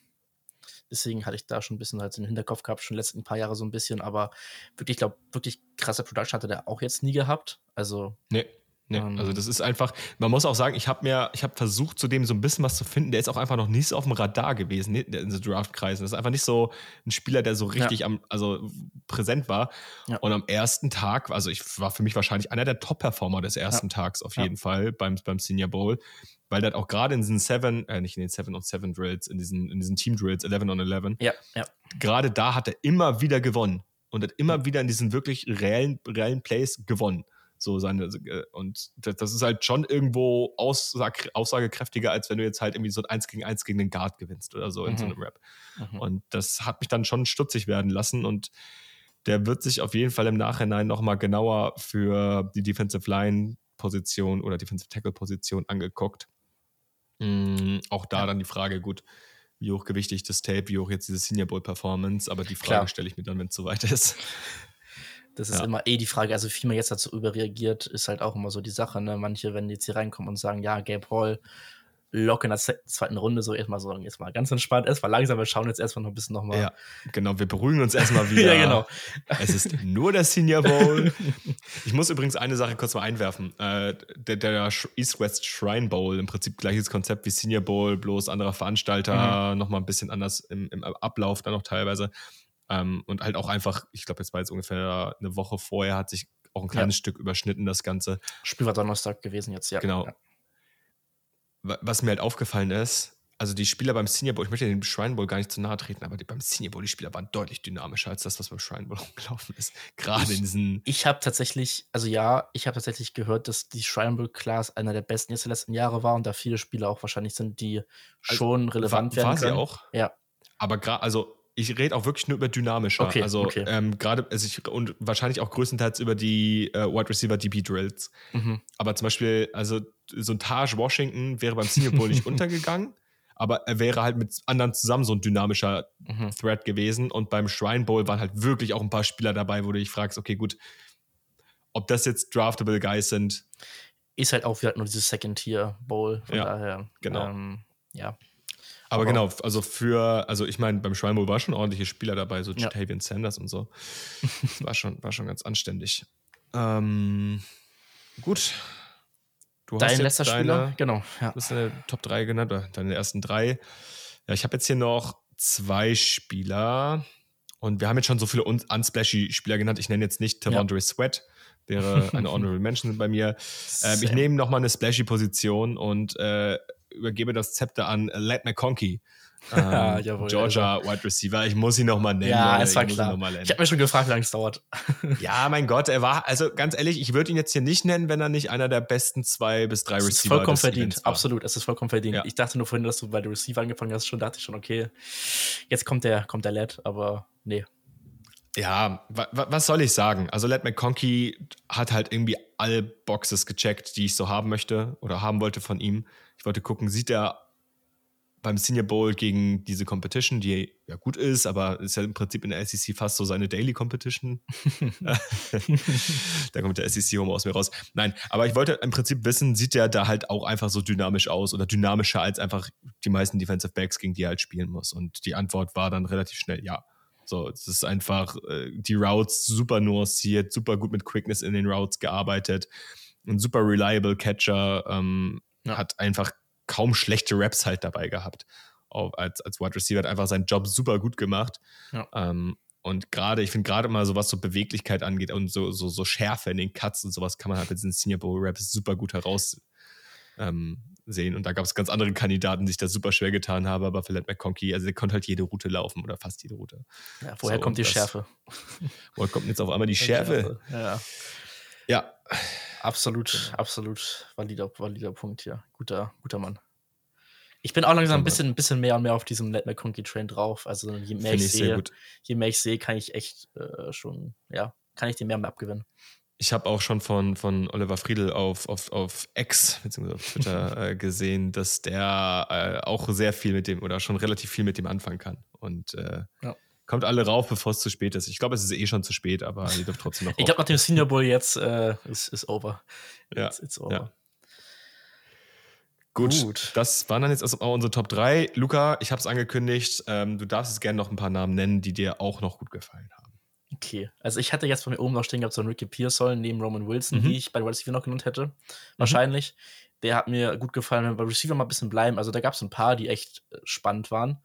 Deswegen hatte ich da schon ein bisschen halt den Hinterkopf gehabt, schon letzten paar Jahre so ein bisschen. Aber wirklich, ich glaube, wirklich krasse Production hatte der auch jetzt nie gehabt. Also, nee. Nee, um, also das ist einfach, man muss auch sagen, ich habe mir, ich habe versucht, zu dem so ein bisschen was zu finden. Der ist auch einfach noch nicht so auf dem Radar gewesen in den Draftkreisen. Das ist einfach nicht so ein Spieler, der so richtig ja. am, also präsent war. Ja. Und am ersten Tag, also ich war für mich wahrscheinlich einer der Top-Performer des ersten ja. Tags auf jeden Fall beim, beim Senior Bowl, weil der auch gerade in diesen Seven, äh, nicht in den Seven on Seven Drills, in diesen, in diesen Team Drills, 11 on 11, ja, ja. gerade da hat er immer wieder gewonnen und hat immer wieder in diesen wirklich reellen, reellen Plays gewonnen. So seine, äh, und das ist halt schon irgendwo aussag, aussagekräftiger, als wenn du jetzt halt irgendwie so ein 1 gegen 1 gegen den Guard gewinnst oder so in so mhm. einem Rap. Mhm. Und das hat mich dann schon stutzig werden lassen und der wird sich auf jeden Fall im Nachhinein nochmal genauer für die Defensive Line Position oder Defensive Tackle Position angeguckt. Mhm, auch da ja. dann die Frage, gut, wie hochgewichtig das Tape, wie hoch jetzt diese Senior Bowl Performance, aber die Frage stelle ich mir dann, wenn es soweit ist. Das ist ja. immer eh die Frage. Also, wie man jetzt dazu überreagiert, ist halt auch immer so die Sache. Ne? Manche, wenn die jetzt hier reinkommen und sagen, ja, Gabe Hall, lock in der zweiten Runde, so erstmal so, jetzt mal ganz entspannt, erstmal langsam, wir schauen jetzt erstmal noch ein bisschen nochmal. Ja, genau, wir beruhigen uns erstmal (laughs) wieder. ja, genau. Es ist nur der Senior Bowl. (laughs) ich muss übrigens eine Sache kurz mal einwerfen. Äh, der, der East-West Shrine Bowl, im Prinzip gleiches Konzept wie Senior Bowl, bloß anderer Veranstalter, mhm. nochmal ein bisschen anders im, im Ablauf dann noch teilweise. Ähm, und halt auch einfach, ich glaube, jetzt war jetzt ungefähr eine Woche vorher, hat sich auch ein kleines ja. Stück überschnitten, das Ganze. Spiel war Donnerstag gewesen jetzt, ja. Genau. Ja. Was mir halt aufgefallen ist, also die Spieler beim Senior Bowl, ich möchte dem Shrine Bowl gar nicht zu nahe treten, aber die, beim Senior Bowl, die Spieler waren deutlich dynamischer als das, was beim Shrine Bowl (laughs) rumgelaufen ist. Gerade in diesen. Ich habe tatsächlich, also ja, ich habe tatsächlich gehört, dass die Shrine Bowl Class einer der besten jetzt der letzten Jahre war und da viele Spieler auch wahrscheinlich sind, die also schon relevant war, werden. War können. sie auch? Ja. Aber gerade, also ich rede auch wirklich nur über dynamischer. Okay, also okay. ähm, gerade also ich, und wahrscheinlich auch größtenteils über die äh, Wide Receiver DP Drills. Mhm. Aber zum Beispiel, also so ein Taj Washington wäre beim Senior Bowl nicht (laughs) untergegangen, aber er wäre halt mit anderen zusammen so ein dynamischer mhm. Threat gewesen. Und beim Shrine Bowl waren halt wirklich auch ein paar Spieler dabei, wo du dich fragst, okay, gut, ob das jetzt draftable Guys sind. Ist halt auch wieder nur dieses Second Tier Bowl. Von ja, daher. Genau. Ähm, ja. Aber, genau, also für, also ich meine, beim Schweinbowl war schon ordentliche Spieler dabei, so ja. Jatavian Sanders und so. Das (laughs) war schon, war schon ganz anständig. Ähm, gut. Du Dein hast letzter deine, Spieler, genau. Ja. Du hast deine Top 3 genannt, oder deine ersten drei. Ja, ich habe jetzt hier noch zwei Spieler und wir haben jetzt schon so viele unsplashy Spieler genannt. Ich nenne jetzt nicht Tavondre ja. Sweat, wäre eine (laughs) Honorable Mention bei mir. Ähm, ich nehme nochmal eine splashy Position und äh, übergebe das Zepter an Led McConkey. (laughs) Ähm, jawohl, Georgia also. Wide Receiver. Ich muss ihn nochmal nennen. Ja, es war ich klar. Ich habe mir schon gefragt, wie lange es dauert. (laughs) ja, mein Gott, er war, also ganz ehrlich, ich würde ihn jetzt hier nicht nennen, wenn er nicht einer der besten zwei bis drei Receiver ist. Vollkommen verdient, absolut. Es ist vollkommen verdient. Ja. Ich dachte nur vorhin, dass du bei der Receiver angefangen hast, schon dachte ich schon, okay, jetzt kommt der, kommt der Led, aber nee. Ja, was soll ich sagen? Also Led McConkey hat halt irgendwie alle Boxes gecheckt, die ich so haben möchte oder haben wollte von ihm. Ich wollte gucken, sieht er beim Senior Bowl gegen diese Competition, die ja gut ist, aber ist ja im Prinzip in der SEC fast so seine Daily Competition. (laughs) da kommt der SEC Home aus mir raus. Nein, aber ich wollte im Prinzip wissen, sieht der da halt auch einfach so dynamisch aus oder dynamischer als einfach die meisten Defensive Backs, gegen die er halt spielen muss? Und die Antwort war dann relativ schnell ja. So, es ist einfach äh, die Routes super nuanciert, super gut mit Quickness in den Routes gearbeitet, ein super reliable Catcher, ähm, ja. Hat einfach kaum schlechte Raps halt dabei gehabt. Auch als, als Wide Receiver hat einfach seinen Job super gut gemacht. Ja. Ähm, und gerade, ich finde gerade mal so, was so Beweglichkeit angeht und so, so, so Schärfe in den Cuts und sowas kann man halt mit diesen Senior Bowl Raps super gut heraussehen. Ähm, und da gab es ganz andere Kandidaten, die sich da super schwer getan haben, aber vielleicht McConkey, also der konnte halt jede Route laufen oder fast jede Route. Ja, woher so, kommt die das, Schärfe? (laughs) Woher kommt jetzt auf einmal die Schärfe? Ja. Ja. Absolut, genau. absolut valider, valider Punkt hier. Guter, guter Mann. Ich bin auch langsam ein bisschen, ein bisschen mehr und mehr auf diesem Let McConkey Train drauf. Also je mehr ich, ich sehe, je mehr ich sehe, kann ich echt äh, schon, ja, kann ich den mehr und mehr abgewinnen. Ich habe auch schon von, von Oliver Friedl auf, auf, auf X bzw. auf Twitter (laughs) äh, gesehen, dass der äh, auch sehr viel mit dem oder schon relativ viel mit dem anfangen kann. Und äh, ja. Kommt alle rauf, bevor es zu spät ist. Ich glaube, es ist eh schon zu spät, aber ihr dürft trotzdem noch. ich glaube, nach dem Senior Bowl jetzt äh, ist, ist over. Ja. It's, it's over. Ja. Gut, Gut, das waren dann jetzt also auch unsere Top 3. Luca, ich habe es angekündigt, ähm, du darfst jetzt gerne noch ein paar Namen nennen, die dir auch noch gut gefallen haben. okay. Also ich hatte jetzt von mir oben noch stehen gehabt, so einen Ricky Pearsall neben Roman Wilson, mhm. die ich bei Wide Receiver noch genannt hätte. Mhm. Wahrscheinlich. Der hat mir gut gefallen, wenn wir bei Receiver mal ein bisschen bleiben. Also da gab es ein paar, die echt äh, spannend waren.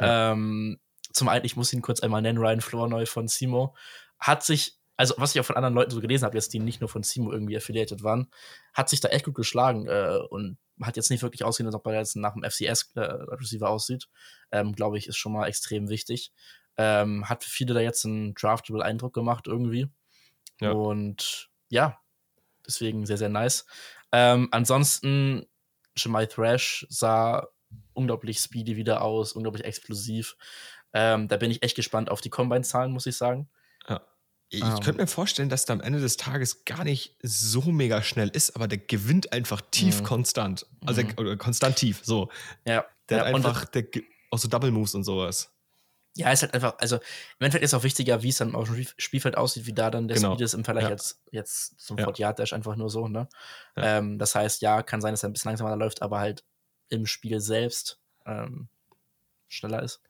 Ja. Ähm, zum einen, ich muss ihn kurz einmal nennen, Ryan Flournoy von Simo, hat sich, also was ich auch von anderen Leuten so gelesen habe, jetzt die nicht nur von Simo irgendwie affiliated waren, hat sich da echt gut geschlagen äh, und hat jetzt nicht wirklich ausgesehen, als ob er jetzt nach dem FCS-Receiver äh, aussieht. Ähm, Glaube ich, ist schon mal extrem wichtig. Ähm, hat für viele da jetzt einen draftable Eindruck gemacht irgendwie. Ja. Und ja, deswegen sehr, sehr nice. Ähm, ansonsten, Jemai Thrash sah unglaublich speedy wieder aus, unglaublich explosiv. Ähm, da bin ich echt gespannt auf die Combine-Zahlen, muss ich sagen. Ja. Ich um. Ähm. könnte mir vorstellen, dass der am Ende des Tages gar nicht so mega schnell ist, aber der gewinnt einfach tief mhm. konstant. Also mhm. oder konstant tief, so. Ja. Der ja, hat einfach der, auch so Double Moves und sowas. Ja, ist halt einfach, also im Endeffekt ist auch wichtiger, wie es dann auf dem Spielfeld aussieht, wie da dann der genau. Speed ist im Vergleich ja. jetzt, jetzt zum ja. 40 Dash einfach nur so, ne? Ja. Ähm, das heißt, ja, kann sein, dass er ein bisschen langsamer läuft, aber halt im Spiel selbst ähm, schneller ist.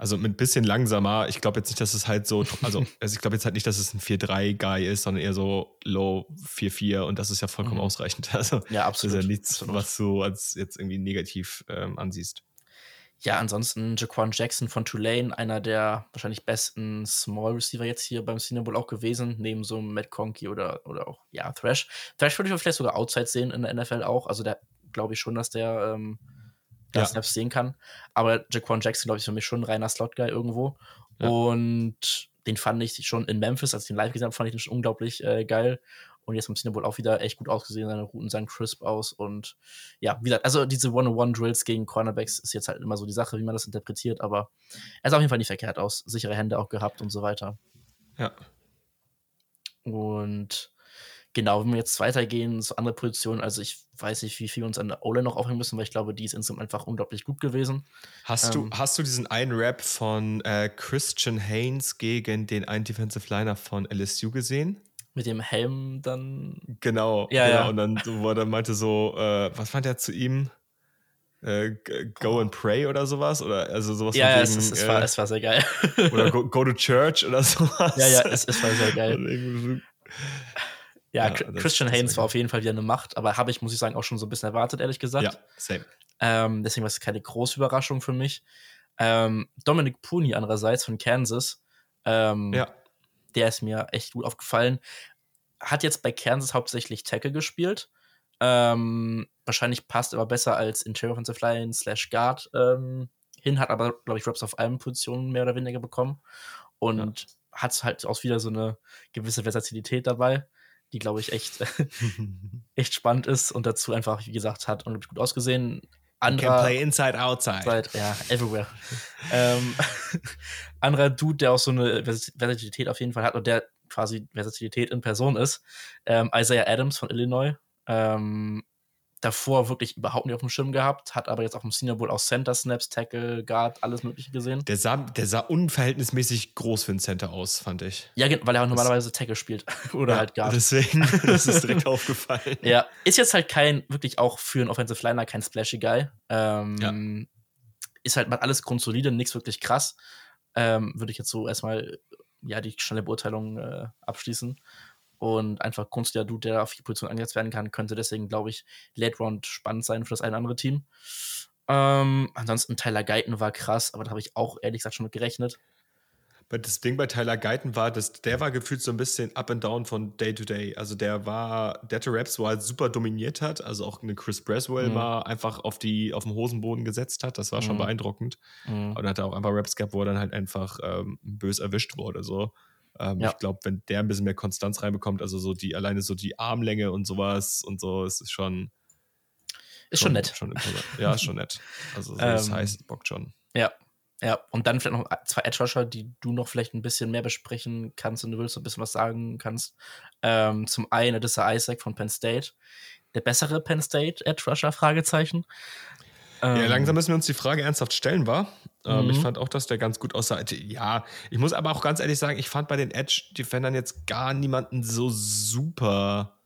Also mit ein bisschen langsamer. Ich glaube jetzt nicht, dass es halt so, also, also ich glaube jetzt halt nicht, dass es ein 4-3-Guy ist, sondern eher so Low 4-4 und das ist ja vollkommen mhm. ausreichend. (laughs) Also ja, absolut. Das ist ja nichts, absolut. was du als jetzt irgendwie negativ ähm, ansiehst. Ja, ansonsten Jaquan Jackson von Tulane, einer der wahrscheinlich besten Small Receiver jetzt hier beim Senior Bowl auch gewesen, neben so Matt Conkey oder, oder auch, ja, Thrash. Thrash würde ich vielleicht sogar Outside sehen in der NFL auch. Also da glaube ich schon, dass der ähm, ja. Snaps sehen kann. Aber Jaquan Jackson, glaube ich, ist für mich schon ein reiner Slot-Guy irgendwo. Ja. Und den fand ich schon in Memphis, als ich den live gesehen habe, fand ich den schon unglaublich äh, geil. Und jetzt beim Senior Bowl auch wieder echt gut ausgesehen, seine Routen sahen crisp aus. Und ja, wie gesagt, also diese One-on-One-Drills gegen Cornerbacks ist jetzt halt immer so die Sache, wie man das interpretiert, aber er sah auf jeden Fall nicht verkehrt aus. Sichere Hände auch gehabt und so weiter. Ja. Und Genau, wenn wir jetzt weitergehen zu anderen Positionen, also ich weiß nicht, wie viel wir uns an der Ole noch aufhängen müssen, weil ich glaube, die ist insgesamt einfach unglaublich gut gewesen. Hast, ähm, du, hast du diesen einen Rap von äh, Christian Haynes gegen den einen Defensive Liner von LSU gesehen? Mit dem Helm dann. Genau, ja, genau. ja. Und dann, wo er dann meinte so, äh, was fand er zu ihm? Äh, go and pray oder sowas? Oder also sowas Ja, wegen, es, es, war, äh, es war sehr geil. oder go, (laughs) go, to church oder (laughs) sowas. Ja, ja, es, es war sehr geil. (laughs) Ja, ja Christian Haynes war auf jeden Fall wieder eine Macht, aber habe ich, muss ich sagen, auch schon so ein bisschen erwartet, ehrlich gesagt. Ja, same. Ähm, deswegen war es keine große Überraschung für mich. Ähm, Dominic Pooney andererseits von Kansas. Ähm, ja. Der ist mir echt gut aufgefallen. Hat jetzt bei Kansas hauptsächlich Tackle gespielt. Ähm, wahrscheinlich passt aber besser als Interior Offensive Line slash Guard ähm, hin, hat aber, glaube ich, Raps auf allen Positionen mehr oder weniger bekommen. Und ja. hat halt auch wieder so eine gewisse Versatilität dabei die, glaube ich, echt, (laughs) (laughs) echt spannend ist und dazu einfach, wie gesagt, hat unglaublich gut ausgesehen. Anderer, can play inside, outside. ja, (laughs) everywhere. ähm, anderer Dude, der auch so eine Versatilität auf jeden Fall hat und der quasi Versatilität in Person ist, ähm, Isaiah Adams von Illinois. Ähm, davor wirklich überhaupt nicht auf dem Schirm gehabt, hat aber jetzt auch im Senior Bowl auch Center Snaps, Tackle, Guard, alles Mögliche gesehen. Der sah, der sah unverhältnismäßig groß für einen Center aus, fand ich. Ja, weil er auch normalerweise Tackle spielt (laughs) oder ja, halt Guard. Deswegen, (laughs) das ist direkt aufgefallen. Ja, ist jetzt halt kein, wirklich auch für einen Offensive Liner kein Splashy Guy. Ähm, ja. Ist halt mal alles grundsolide, nichts wirklich krass. Ähm, Würde ich jetzt so erstmal ja, die schnelle Beurteilung äh, abschließen und einfach kunstiger Dude, der auf die Position angesetzt werden kann, könnte deswegen, glaube ich, Late Round spannend sein für das eine oder andere Team. Ähm, ansonsten Tyler Guyton war krass, aber da habe ich auch ehrlich gesagt schon mit gerechnet. Das Ding bei Tyler Guyton war, dass der war gefühlt so ein bisschen up and down von Day to Day. Also der war, der Raps, wo er halt super dominiert hat. Also auch eine Chris Braswell mhm. mal einfach auf, die, auf den Hosenboden gesetzt hat. Das war schon mhm. beeindruckend. Mhm. Und dann hat er auch einfach Raps gehabt, wo er dann halt einfach ähm, bös erwischt wurde. So. Ähm, ja. Ich glaube, wenn der ein bisschen mehr Konstanz reinbekommt, also so die, alleine so die Armlänge und sowas und so, es ist schon. Ist schon, schon nett. Schon ja, ist schon nett. Also so das ähm, heißt, bockt schon. Ja. Ja, und dann vielleicht noch zwei Edge Rusher, die du noch vielleicht ein bisschen mehr besprechen kannst und du willst ein bisschen was sagen kannst. Ähm, zum einen, das ist der Isaac von Penn State. Der bessere Penn State Edge Rusher? Fragezeichen. Ja, ähm. langsam müssen wir uns die Frage ernsthaft stellen, war. Ähm, mhm. Ich fand auch, dass der ganz gut aussah. Ja, ich muss aber auch ganz ehrlich sagen, ich fand bei den Edge-Defendern jetzt gar niemanden so super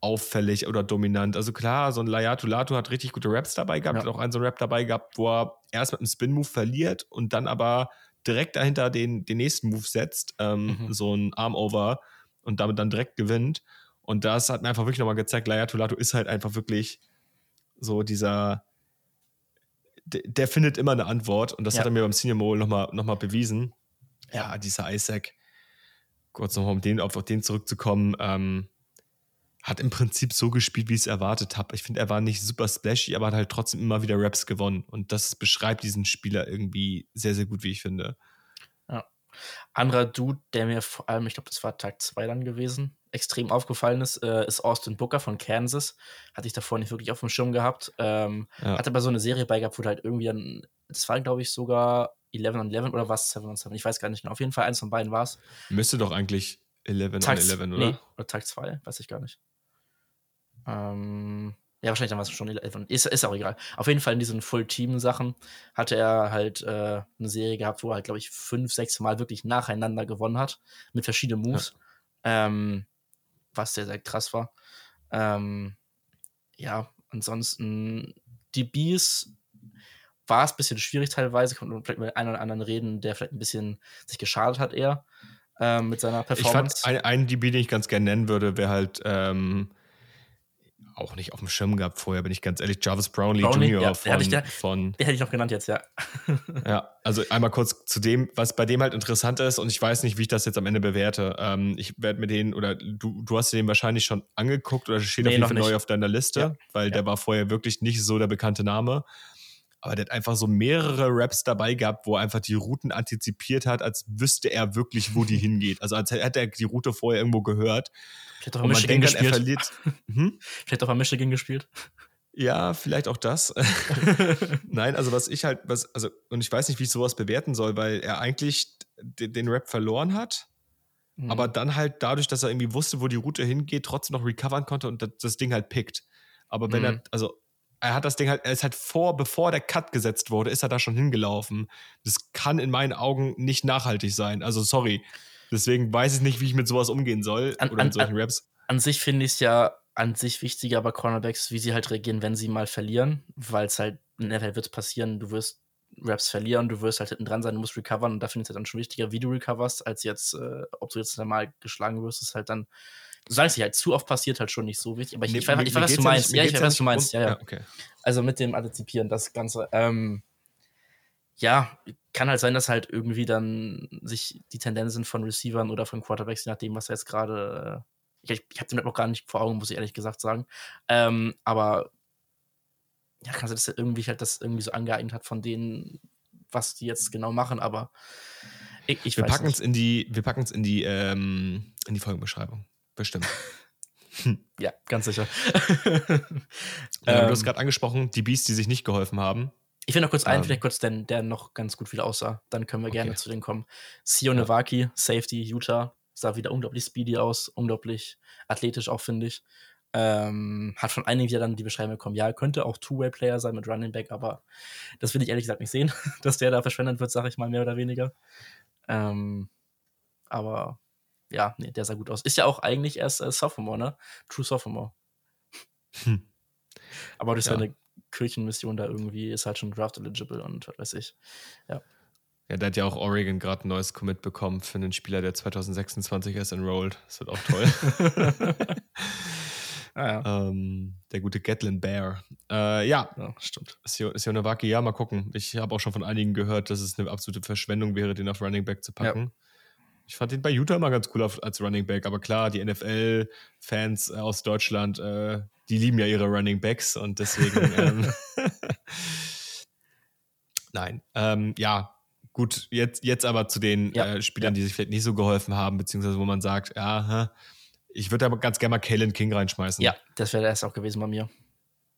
auffällig oder dominant. Also klar, so ein Layatu Latu hat richtig gute Raps dabei gehabt, ja. hat auch einen so einen Rap dabei gehabt, wo er erst mit einem Spin-Move verliert und dann aber direkt dahinter den, den nächsten Move setzt, ähm, mhm. so ein Arm-Over und damit dann direkt gewinnt. Und das hat mir einfach wirklich nochmal gezeigt, Laya Tulato ist halt einfach wirklich so dieser, der, der findet immer eine Antwort und das ja. hat er mir beim Senior Bowl nochmal noch mal bewiesen. Ja, dieser Isaac, kurz nochmal um den, auf, auf den zurückzukommen, ähm, hat im Prinzip so gespielt, wie ich es erwartet habe. Ich finde, er war nicht super splashy, aber hat halt trotzdem immer wieder Raps gewonnen. Und das beschreibt diesen Spieler irgendwie sehr, sehr gut, wie ich finde. Ja. Anderer Dude, der mir vor allem, ich glaube, das war Tag 2 dann gewesen, extrem aufgefallen ist, äh, ist Austin Booker von Kansas. Hatte ich davor nicht wirklich auf dem Schirm gehabt. Ähm, ja. Hatte aber so eine Serie bei gehabt, wo halt irgendwie dann, das war, glaube ich, sogar 11 on 11 oder was? 7 on 7. Ich weiß gar nicht mehr. Auf jeden Fall eins von beiden war es. Müsste doch eigentlich 11 Tag, on 11, oder? Nee, oder Tag 2, weiß ich gar nicht. Ähm, ja, wahrscheinlich dann war es schon 11. Ist, ist auch egal. Auf jeden Fall in diesen Full-Team-Sachen hatte er halt äh, eine Serie gehabt, wo er halt, glaube ich, fünf, sechs Mal wirklich nacheinander gewonnen hat. Mit verschiedenen Moves. Ja. Ähm, was sehr, sehr krass war. Ähm, ja, ansonsten, die Bees war es ein bisschen schwierig teilweise. Kommt man vielleicht mit einem oder anderen reden, der vielleicht ein bisschen sich geschadet hat eher ähm, mit seiner Performance. Ich fand, einen DB, den ich ganz gerne nennen würde, wäre halt ähm, auch nicht auf dem Schirm gehabt vorher, bin ich ganz ehrlich. Jarvis Brownlee, Brownlee Jr. Ja, von, ich, der, von. Den hätte ich noch genannt jetzt, ja. ja, also einmal kurz zu dem, was bei dem halt interessant ist, und ich weiß nicht, wie ich das jetzt am Ende bewerte. Ähm, ich werde mir den, oder du, du hast den wahrscheinlich schon angeguckt oder steht nee, auf jeden Fall neu auf deiner Liste, ja. weil ja. der war vorher wirklich nicht so der bekannte Name. Aber der hat einfach so mehrere Raps dabei gehabt, wo er einfach die Routen antizipiert hat, als wüsste er wirklich, wo die hingeht. Also als hätte er die Route vorher irgendwo gehört. Vielleicht auch am Michigan gespielt. Dann, er verliert. (laughs) Hm? Vielleicht auch am Michigan gespielt. Ja, vielleicht auch das. (laughs) Nein, also was ich halt, was, also, und ich weiß nicht, wie ich sowas bewerten soll, weil er eigentlich den, den Rap verloren hat, mhm. aber dann halt dadurch, dass er irgendwie wusste, wo die Route hingeht, trotzdem noch recovern konnte und das, das Ding halt pickt. Aber wenn mhm. er, also er hat das Ding halt, er ist halt vor, bevor der Cut gesetzt wurde, ist er da schon hingelaufen. Das kann in meinen Augen nicht nachhaltig sein. Also sorry. Deswegen weiß ich nicht, wie ich mit sowas umgehen soll an, oder mit solchen an, Raps. An sich finde ich es ja an sich wichtiger bei Cornerbacks, wie sie halt reagieren, wenn sie mal verlieren, weil es halt in der Welt wird passieren, du wirst Raps verlieren, du wirst halt hinten dran sein, du musst recovern und da finde ich es halt dann schon wichtiger, wie du recoverst, als jetzt, äh, ob du jetzt mal geschlagen wirst, ist halt dann solange es halt zu oft passiert, halt schon nicht so wichtig. Aber ich, nee, ich, weiß, ich weiß, was du meinst. Ja, ich weiß, was du meinst. Ja, ja. ja okay. Also mit dem Antizipieren, das Ganze. Ähm, ja, kann halt sein, dass halt irgendwie dann sich die Tendenzen von Receivern oder von Quarterbacks, je nachdem, was er jetzt gerade. Äh, ich, ich habe den noch gar nicht vor Augen, muss ich ehrlich gesagt sagen. Ähm, aber ja, kann sein, dass er irgendwie halt das irgendwie so angeeignet hat von denen, was die jetzt genau machen, aber ich, ich wir packen es in die, wir packen es in die, ähm, in die Folgenbeschreibung. Bestimmt. ja, ganz sicher. (laughs) ja, du hast ähm. gerade angesprochen, die Beasts, die sich nicht geholfen haben. Ich will noch kurz einen, ähm, vielleicht kurz, den, der noch ganz gut wieder aussah. Dann können wir okay. gerne zu denen kommen. Sio Nevaki, ja. Safety, Utah, sah wieder unglaublich speedy aus, unglaublich athletisch auch, finde ich. Ähm, hat von einigen wieder dann die Beschreibung bekommen, ja, könnte auch Two-Way-Player sein mit Running Back, aber das will ich ehrlich gesagt nicht sehen, (laughs) dass der da verschwendet wird, sage ich mal, mehr oder weniger. Ähm, aber ja, nee, der sah gut aus. Ist ja auch eigentlich erst äh, Sophomore, ne? True Sophomore. Hm. Aber durch ja. seine Kirchenmission da irgendwie ist halt schon draft eligible und was weiß ich. Ja. Ja, der hat ja auch Oregon gerade ein neues Commit bekommen für einen Spieler, der 2026 erst enrolled. Das wird auch toll. (laughs) ah, ja. ähm, der gute Gatlin Bear. Äh, ja. ja, stimmt. Sionawaki, ja, mal gucken. Ich habe auch schon von einigen gehört, dass es eine absolute Verschwendung wäre, den auf Running Back zu packen. Ja. Ich fand den bei Utah immer ganz cool als Running Back, aber klar, die NFL-Fans äh, aus Deutschland, äh, die lieben ja ihre Running Backs und deswegen. (laughs) ähm, Nein, ähm, ja, gut, jetzt, jetzt aber zu den ja, äh, Spielern, die sich vielleicht nicht so geholfen haben, beziehungsweise wo man sagt, ja, ich würde aber ganz gerne mal Kalen King reinschmeißen. Ja, das wäre das auch gewesen bei mir.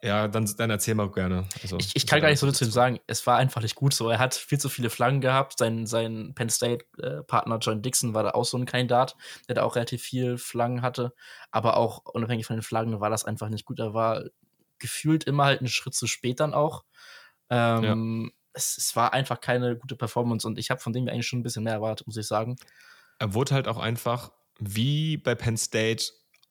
Ja, dann, dann erzähl mal gerne. Also, ich, ich kann gar nicht so viel zu ihm sagen. Es war einfach nicht gut so. Er hat viel zu viele Flaggen gehabt. Sein, sein Penn State-Partner äh, John Dixon war da auch so ein Kandidat, der da auch relativ viel Flaggen hatte. Aber auch unabhängig von den Flaggen war das einfach nicht gut. Er war gefühlt immer halt einen Schritt zu spät dann auch. Ähm, ja. es, es war einfach keine gute Performance und ich habe von dem eigentlich schon ein bisschen mehr erwartet, muss ich sagen. Er wurde halt auch einfach, wie bei Penn State,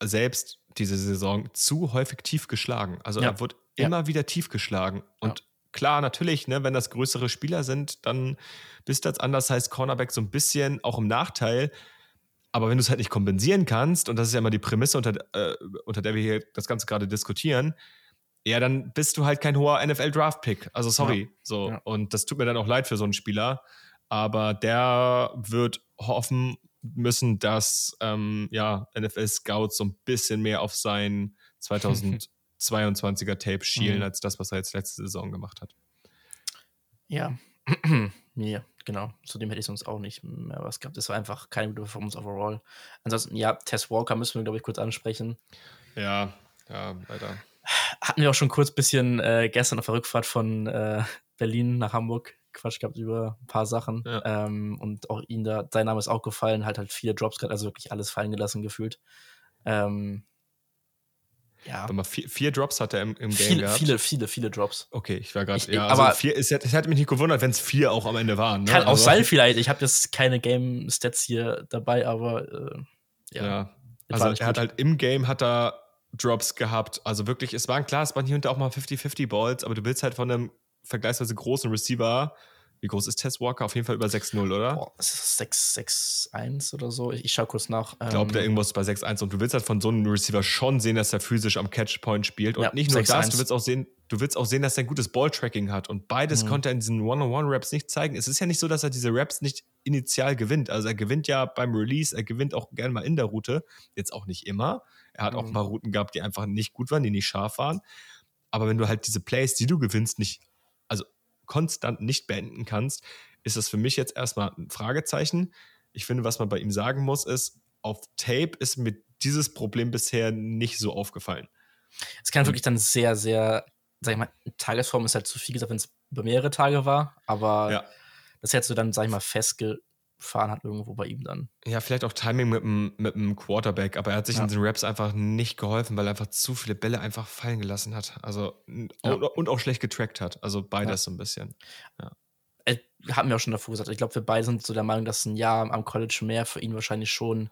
selbst diese Saison zu häufig tief geschlagen. Also ja. er wurde immer wieder tief geschlagen. Und ja. klar, natürlich, ne, wenn das größere Spieler sind, dann bist du als anders heißt Cornerback so ein bisschen auch im Nachteil. Aber wenn du es halt nicht kompensieren kannst, und das ist ja immer die Prämisse, unter, äh, unter der wir hier das Ganze gerade diskutieren, ja, dann bist du halt kein hoher NFL-Draft-Pick. Also sorry. Ja. So. Ja. Und das tut mir dann auch leid für so einen Spieler. Aber der wird hoffen müssen, dass ähm, ja, NFL-Scouts so ein bisschen mehr auf sein (laughs) 2022er Tape schielen, mhm. als das, was er jetzt letzte Saison gemacht hat. Ja, (clears throat) ja, genau. Zudem hätte ich sonst auch nicht mehr was gehabt. Es war einfach keine gute Performance overall. Ansonsten, ja, Tess Walker müssen wir, glaube ich, kurz ansprechen. Ja, ja, leider. Hatten wir auch schon kurz ein bisschen äh, gestern auf der Rückfahrt von äh, Berlin nach Hamburg Quatsch gehabt über ein paar Sachen. Ja. Ähm, und auch ihn da, sein Name ist auch gefallen, halt halt viele Drops gerade, also wirklich alles fallen gelassen gefühlt. Ähm, ja. Aber vier, vier, Drops hat er im, im Game viele, gehabt. Viele, viele, viele Drops. Okay, ich war gerade. Ja, also aber vier, es, es hätte mich nicht gewundert, wenn es vier auch am Ende waren. Ne? Kann auch also sein, vielleicht. Ich habe jetzt keine Game-Stats hier dabei, aber äh, ja. ja. Also er hat halt im Game hat er Drops gehabt. Also wirklich, es waren klar, es waren hier und da auch mal 50-50 Balls, aber du willst halt von einem vergleichsweise großen Receiver wie groß ist Tess Walker? Auf jeden Fall über 6-0, oder? Boah, ist 6-1 oder so? Ich, ich schaue kurz nach. Ich glaube, der ähm, irgendwas bei 6-1 und du willst halt von so einem Receiver schon sehen, dass er physisch am Catchpoint spielt. Und ja, nicht nur 6, das, du willst auch sehen, du willst auch sehen, dass er ein gutes Balltracking hat. Und beides mhm. konnte er in diesen One-on-One-Raps nicht zeigen. Es ist ja nicht so, dass er diese Raps nicht initial gewinnt. Also er gewinnt ja beim Release, er gewinnt auch gerne mal in der Route. Jetzt auch nicht immer. Er hat mhm. auch ein paar Routen gehabt, die einfach nicht gut waren, die nicht scharf waren. Aber wenn du halt diese Plays, die du gewinnst, nicht, konstant nicht beenden kannst, ist das für mich jetzt erstmal ein Fragezeichen. Ich finde, was man bei ihm sagen muss, ist, auf Tape ist mir dieses Problem bisher nicht so aufgefallen. Es kann wirklich dann sehr, sehr, sag ich mal, Tagesform ist halt zu viel gesagt, wenn es über mehrere Tage war, aber ja. das hättest du dann, sag ich mal, festge gefahren hat irgendwo bei ihm dann. Ja, vielleicht auch Timing mit dem, mit dem Quarterback, aber er hat sich ja. in den Raps einfach nicht geholfen, weil er einfach zu viele Bälle einfach fallen gelassen hat. Also ja. und, auch schlecht getrackt hat. Also beides ja. so ein bisschen. Ja. Äh, hatten wir auch schon davor gesagt. Ich glaube, wir beide sind so der Meinung, dass ein Jahr am College mehr für ihn wahrscheinlich schon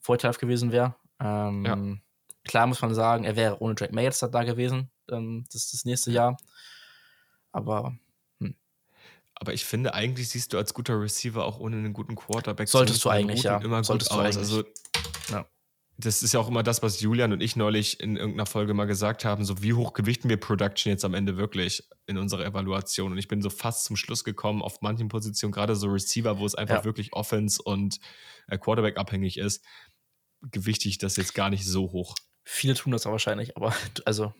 vorteilhaft gewesen wäre. Ähm, klar muss man sagen, er wäre ohne Drake May jetzt da gewesen. Ähm, das ist das nächste Jahr. Aber aber ich finde, eigentlich siehst du als guter Receiver auch ohne einen guten Quarterback Solltest du eigentlich, ja. immer Solltest gut aus. Also, ja. Das ist ja auch immer das, was Julian und ich neulich in irgendeiner Folge mal gesagt haben: so wie hoch gewichten wir Production jetzt am Ende wirklich in unserer Evaluation? Und ich bin so fast zum Schluss gekommen, auf manchen Positionen, gerade so Receiver, wo es einfach ja. wirklich Offense und äh, Quarterback abhängig ist, gewichte ich das jetzt gar nicht so hoch. Viele tun das auch wahrscheinlich, aber also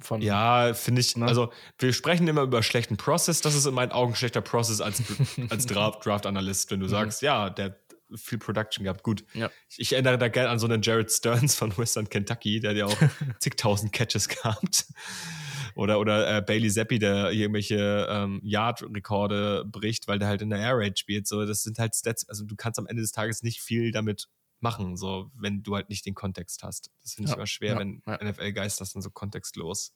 von, ja, finde ich, ne? also wir sprechen immer über schlechten Process. Das ist in meinen Augen schlechter Process als, (laughs) als Draft-Analyst, wenn du mhm. sagst, ja, der hat viel Production gehabt. Gut, ja. ich, erinnere da gerne an so einen Jared Stearns von (laughs) Western Kentucky, der ja auch (laughs) zigtausend Catches gehabt. Oder, oder äh, Bailey Zappi, der irgendwelche ähm, Yard-Rekorde bricht, weil der halt in der Air Raid spielt. So, das sind halt Stats, also du kannst am Ende des Tages nicht viel damit machen, so wenn du halt nicht den Kontext hast. Das finde ich ja, immer schwer, ja, wenn ja. NFL-Geist das dann so kontextlos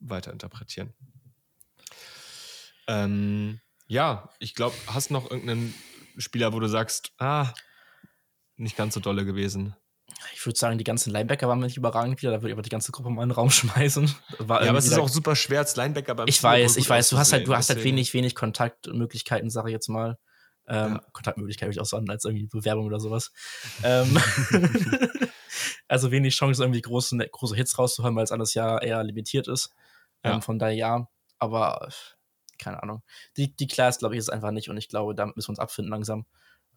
weiterinterpretieren. Ähm, ja, ich glaube, hast noch irgendeinen Spieler, wo du sagst, ah, nicht ganz so dolle gewesen? Ich würde sagen, die ganzen Linebacker waren nicht überragend wieder. Da würde ich aber die ganze Gruppe mal in den Raum (laughs) schmeißen. ja, aber es ist auch super schwer als Linebacker beim Ich weiß, ich weiß. Du hast halt, du hast halt wenig, wenig Kontaktmöglichkeiten, sage ich jetzt mal. Ähm, ja. Kontaktmöglichkeit würde ich auch sagen, als irgendwie Bewerbung oder sowas. ähm, (laughs) (laughs) also wenig Chance, irgendwie große, große Hits rauszuholen, weil es alles ja eher limitiert ist. Ähm, von daher ja, aber keine Ahnung. Die, die Class, glaube ich, ist einfach nicht und ich glaube, damit müssen wir uns abfinden langsam.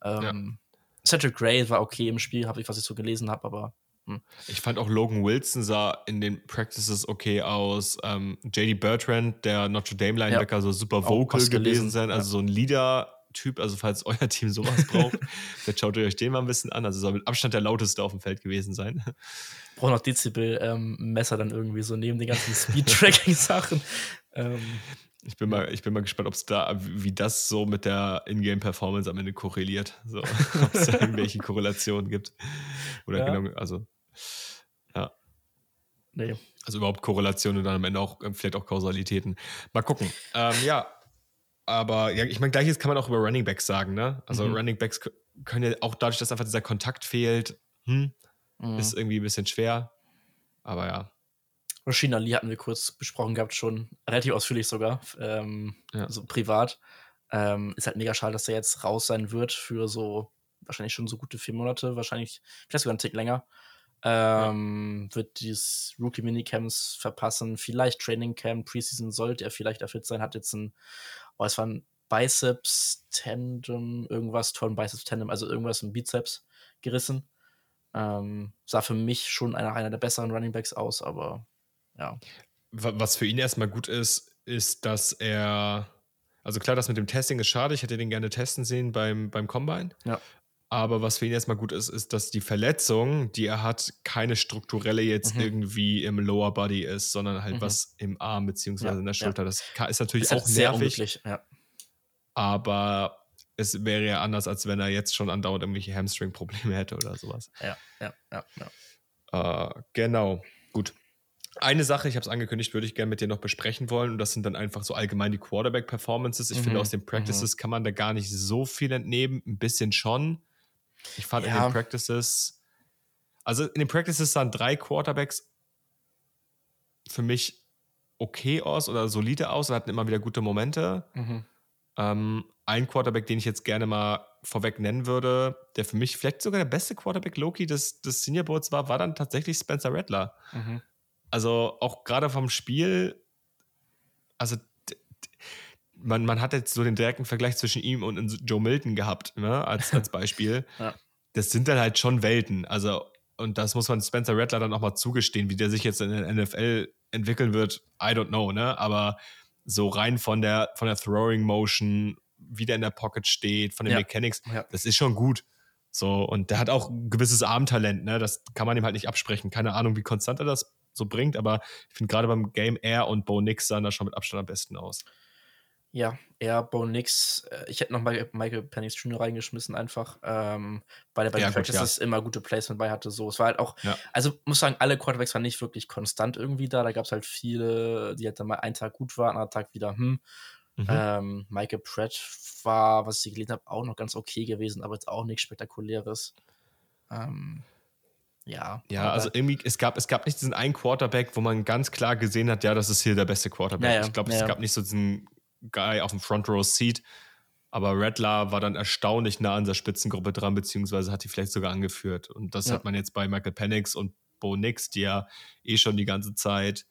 Ähm, ja. Cedric Gray war okay im Spiel, habe ich, was ich so gelesen habe, aber hm. ich fand auch Logan Wilson sah in den Practices okay aus. Ähm, JD Bertrand, der Notre Dame Linebacker, ja. so super vocal gewesen sein, also ja. so ein Leader Typ. Also, falls euer (laughs) Team sowas braucht, dann schaut euch den mal ein bisschen an. Also, soll mit Abstand der lauteste auf dem Feld gewesen sein. (laughs) Braucht noch Dezibel-Messer ähm, dann irgendwie so neben den ganzen Speed-Tracking-Sachen. (laughs) ähm, ich bin mal, ich bin mal gespannt, ob es da, wie das so mit der Ingame-Performance am Ende korreliert. So, ob es da irgendwelche Korrelationen gibt. Oder ja. genau, also, ja. Nee. Also überhaupt Korrelationen und dann am Ende auch vielleicht auch Kausalitäten. Mal gucken. Ähm, ja, aber ja, ich meine, gleiches kann man auch über Running Backs sagen, ne? Also mhm. Running Backs können ja auch dadurch, dass einfach dieser Kontakt fehlt, hm, mhm. ist irgendwie ein bisschen schwer. Aber ja. Rashina Lee hatten wir kurz besprochen gehabt, schon relativ ausführlich sogar, ähm, ja. so privat. Ähm, ist halt mega schade, dass er jetzt raus sein wird für so wahrscheinlich schon so gute vier Monate, wahrscheinlich vielleicht sogar einen Tick länger. Ähm, ja. Wird dieses Rookie-Minicamps verpassen, vielleicht Training Camp, Preseason sollte er vielleicht erfüllt sein, hat jetzt ein, oh, es war ein Biceps-Tandem, irgendwas, Torn Biceps-Tandem, also irgendwas im Bizeps gerissen. Ähm, sah für mich schon nach einer der besseren Running Backs aus, aber ja. Was für ihn erstmal gut ist, ist, dass er, also klar, das mit dem Testing ist schade, ich hätte den gerne testen sehen beim, beim Combine. Ja. Aber was für ihn erstmal gut ist, ist, dass die Verletzung, die er hat, keine strukturelle jetzt mhm. irgendwie im Lower Body ist, sondern halt mhm. was im Arm beziehungsweise ja, in der Schulter. Ja. Das ist natürlich ist halt auch nervig. Ja. Aber es wäre ja anders, als wenn er jetzt schon andauernd irgendwelche Hamstring-Probleme hätte oder sowas. Ja, ja, ja. ja. Äh, genau. Gut. Eine Sache, ich habe es angekündigt, würde ich gerne mit dir noch besprechen wollen. Und das sind dann einfach so allgemein die Quarterback-Performances. Ich mhm. finde, aus den Practices mhm. kann man da gar nicht so viel entnehmen. Ein bisschen schon. Ich fand ja. in den Practices, also in den Practices sahen drei Quarterbacks für mich okay aus oder solide aus und hatten immer wieder gute Momente. Mhm. Ähm, ein Quarterback, den ich jetzt gerne mal vorweg nennen würde, der für mich vielleicht sogar der beste Quarterback Loki des, des Senior Boards war, war dann tatsächlich Spencer Rattler. Mhm. Also auch gerade vom Spiel, also man, man hat jetzt so den direkten Vergleich zwischen ihm und Joe Milton gehabt, ne, als, als Beispiel. (laughs) ja. Das sind dann halt schon Welten. Also, und das muss man Spencer Rattler dann auch mal zugestehen, wie der sich jetzt in der NFL entwickeln wird, I don't know, ne? Aber so rein von der, von der Throwing Motion, wie der in der Pocket steht, von den ja. Mechanics, ja. das ist schon gut. So, und der hat auch ein gewisses Armtalent, ne? Das kann man ihm halt nicht absprechen. Keine Ahnung, wie konstant er das so bringt, aber ich finde gerade beim Game Air und Bo Nix sahen da schon mit Abstand am besten aus. Ja, eher Bo Nix. Äh, ich hätte noch mal Michael Penix Jr. reingeschmissen, einfach, ähm, weil er bei ja, den Practices ja. immer gute Placement bei hatte. So, es war halt auch, ja. also muss sagen, alle Quarterbacks waren nicht wirklich konstant irgendwie da. Da gab es halt viele, die halt dann mal einen Tag gut waren, anderen Tag wieder, hm. Mhm. Ähm, Michael Pratt war, was ich gelesen habe, auch noch ganz okay gewesen, aber jetzt auch nichts Spektakuläres. Ähm, ja. Ja, also irgendwie, es gab, es gab nicht diesen einen Quarterback, wo man ganz klar gesehen hat, ja, das ist hier der beste Quarterback. Ja, ich glaube, es gab nicht so diesen Guy auf dem Front Row Seat. Aber Redler war dann erstaunlich nah an der Spitzengruppe dran, beziehungsweise hat die vielleicht sogar angeführt. Und das ja. hat man jetzt bei Michael Penix und Bo Nix, die ja eh schon die ganze Zeit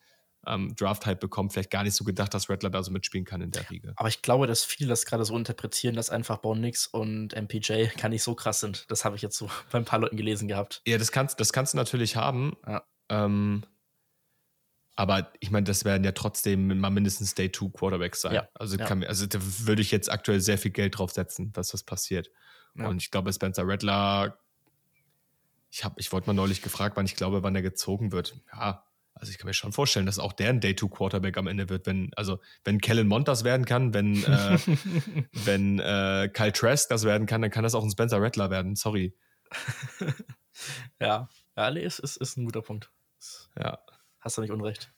ähm, Draft-Hype bekommen, vielleicht gar nicht so gedacht, dass Rattler da so mitspielen kann in der Riege. Aber ich glaube, dass viele das gerade so interpretieren, dass einfach Bo Nix und MPJ gar nicht so krass sind. Das habe ich jetzt so (laughs) bei ein paar Leuten gelesen gehabt. Ja, das kannst, das kannst du natürlich haben. Ja. Ähm, aber ich meine, das werden ja trotzdem mal mindestens Day 2 Quarterbacks sein. Ja, also, ja. Kann, also da würde ich jetzt aktuell sehr viel Geld drauf setzen, dass das passiert. Ja. Und ich glaube, Spencer Rattler, ich, ich wollte mal neulich gefragt, wann ich glaube, wann er gezogen wird. Ja, also ich kann mir schon vorstellen, dass auch der ein Day 2 Quarterback am Ende wird, wenn, also wenn Kellen Mond das werden kann, wenn, äh, (laughs) wenn äh, Kyle Trask das werden kann, dann kann das auch ein Spencer Rattler werden. Sorry. (laughs) ja, ja, nee, ist, ist, ist ein guter Punkt. Ja. Hast du nicht unrecht.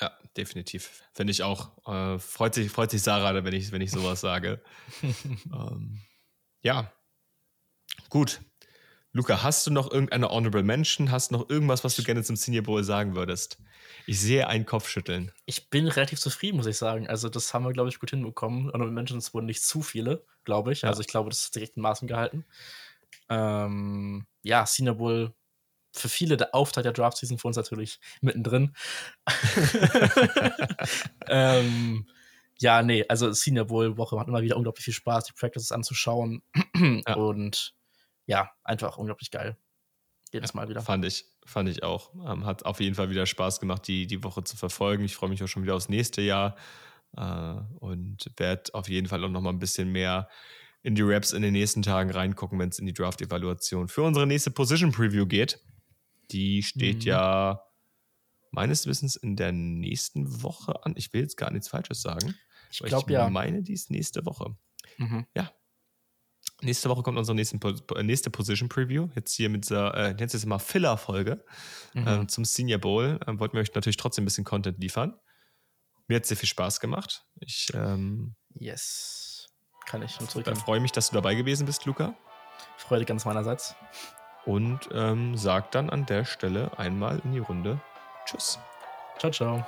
Ja, definitiv. Finde ich auch. Äh, freut, sich, freut sich Sarah, wenn ich, wenn ich sowas sage. (laughs) ähm, ja. Gut. Luca, hast du noch irgendeine Honorable Mention? Hast du noch irgendwas, was du gerne zum Senior Bowl sagen würdest? Ich sehe einen Kopfschütteln. Ich bin relativ zufrieden, muss ich sagen. Also, das haben wir, glaube ich, gut hinbekommen. Honorable Mentions wurden nicht zu viele, glaube ich. Ja. Also, ich glaube, das ist direkt in Maßen gehalten. Ähm, ja, Senior Bowl für viele der Auftakt der Draft-Season, für uns natürlich mittendrin. (laughs) ähm, ja, nee, also Senior Bowl-Woche macht immer wieder unglaublich viel Spaß, die Practices anzuschauen. ja. Und ja, einfach unglaublich geil. Jedes Mal wieder. Fand ich, fand ich auch. Ähm, hat auf jeden Fall wieder Spaß gemacht, die, die Woche zu verfolgen. Ich freue mich auch schon wieder aufs nächste Jahr äh, und werde auf jeden Fall auch noch mal ein bisschen mehr in die Raps in den nächsten Tagen reingucken, wenn es in die Draft-Evaluation für unsere nächste Position-Preview geht. Die steht mhm. ja meines Wissens in der nächsten Woche an. Ich will jetzt gar nichts Falsches sagen. Ich glaube ja. Ich meine, die ist nächste Woche. Mhm. Ja. Nächste Woche kommt unsere nächste, äh, nächste Position Preview. Jetzt hier mit dieser, äh, jetzt ist immer Filler-Folge mhm. äh, zum Senior Bowl. Äh, wollten wir euch natürlich trotzdem ein bisschen Content liefern. Mir hat sehr viel Spaß gemacht. Ich, ähm, yes. Kann ich nur zurück. freue mich, dass du dabei gewesen bist, Luca. Freude ganz meinerseits und ähm, sagt dann an der Stelle einmal in die Runde Tschüss. Ciao, ciao.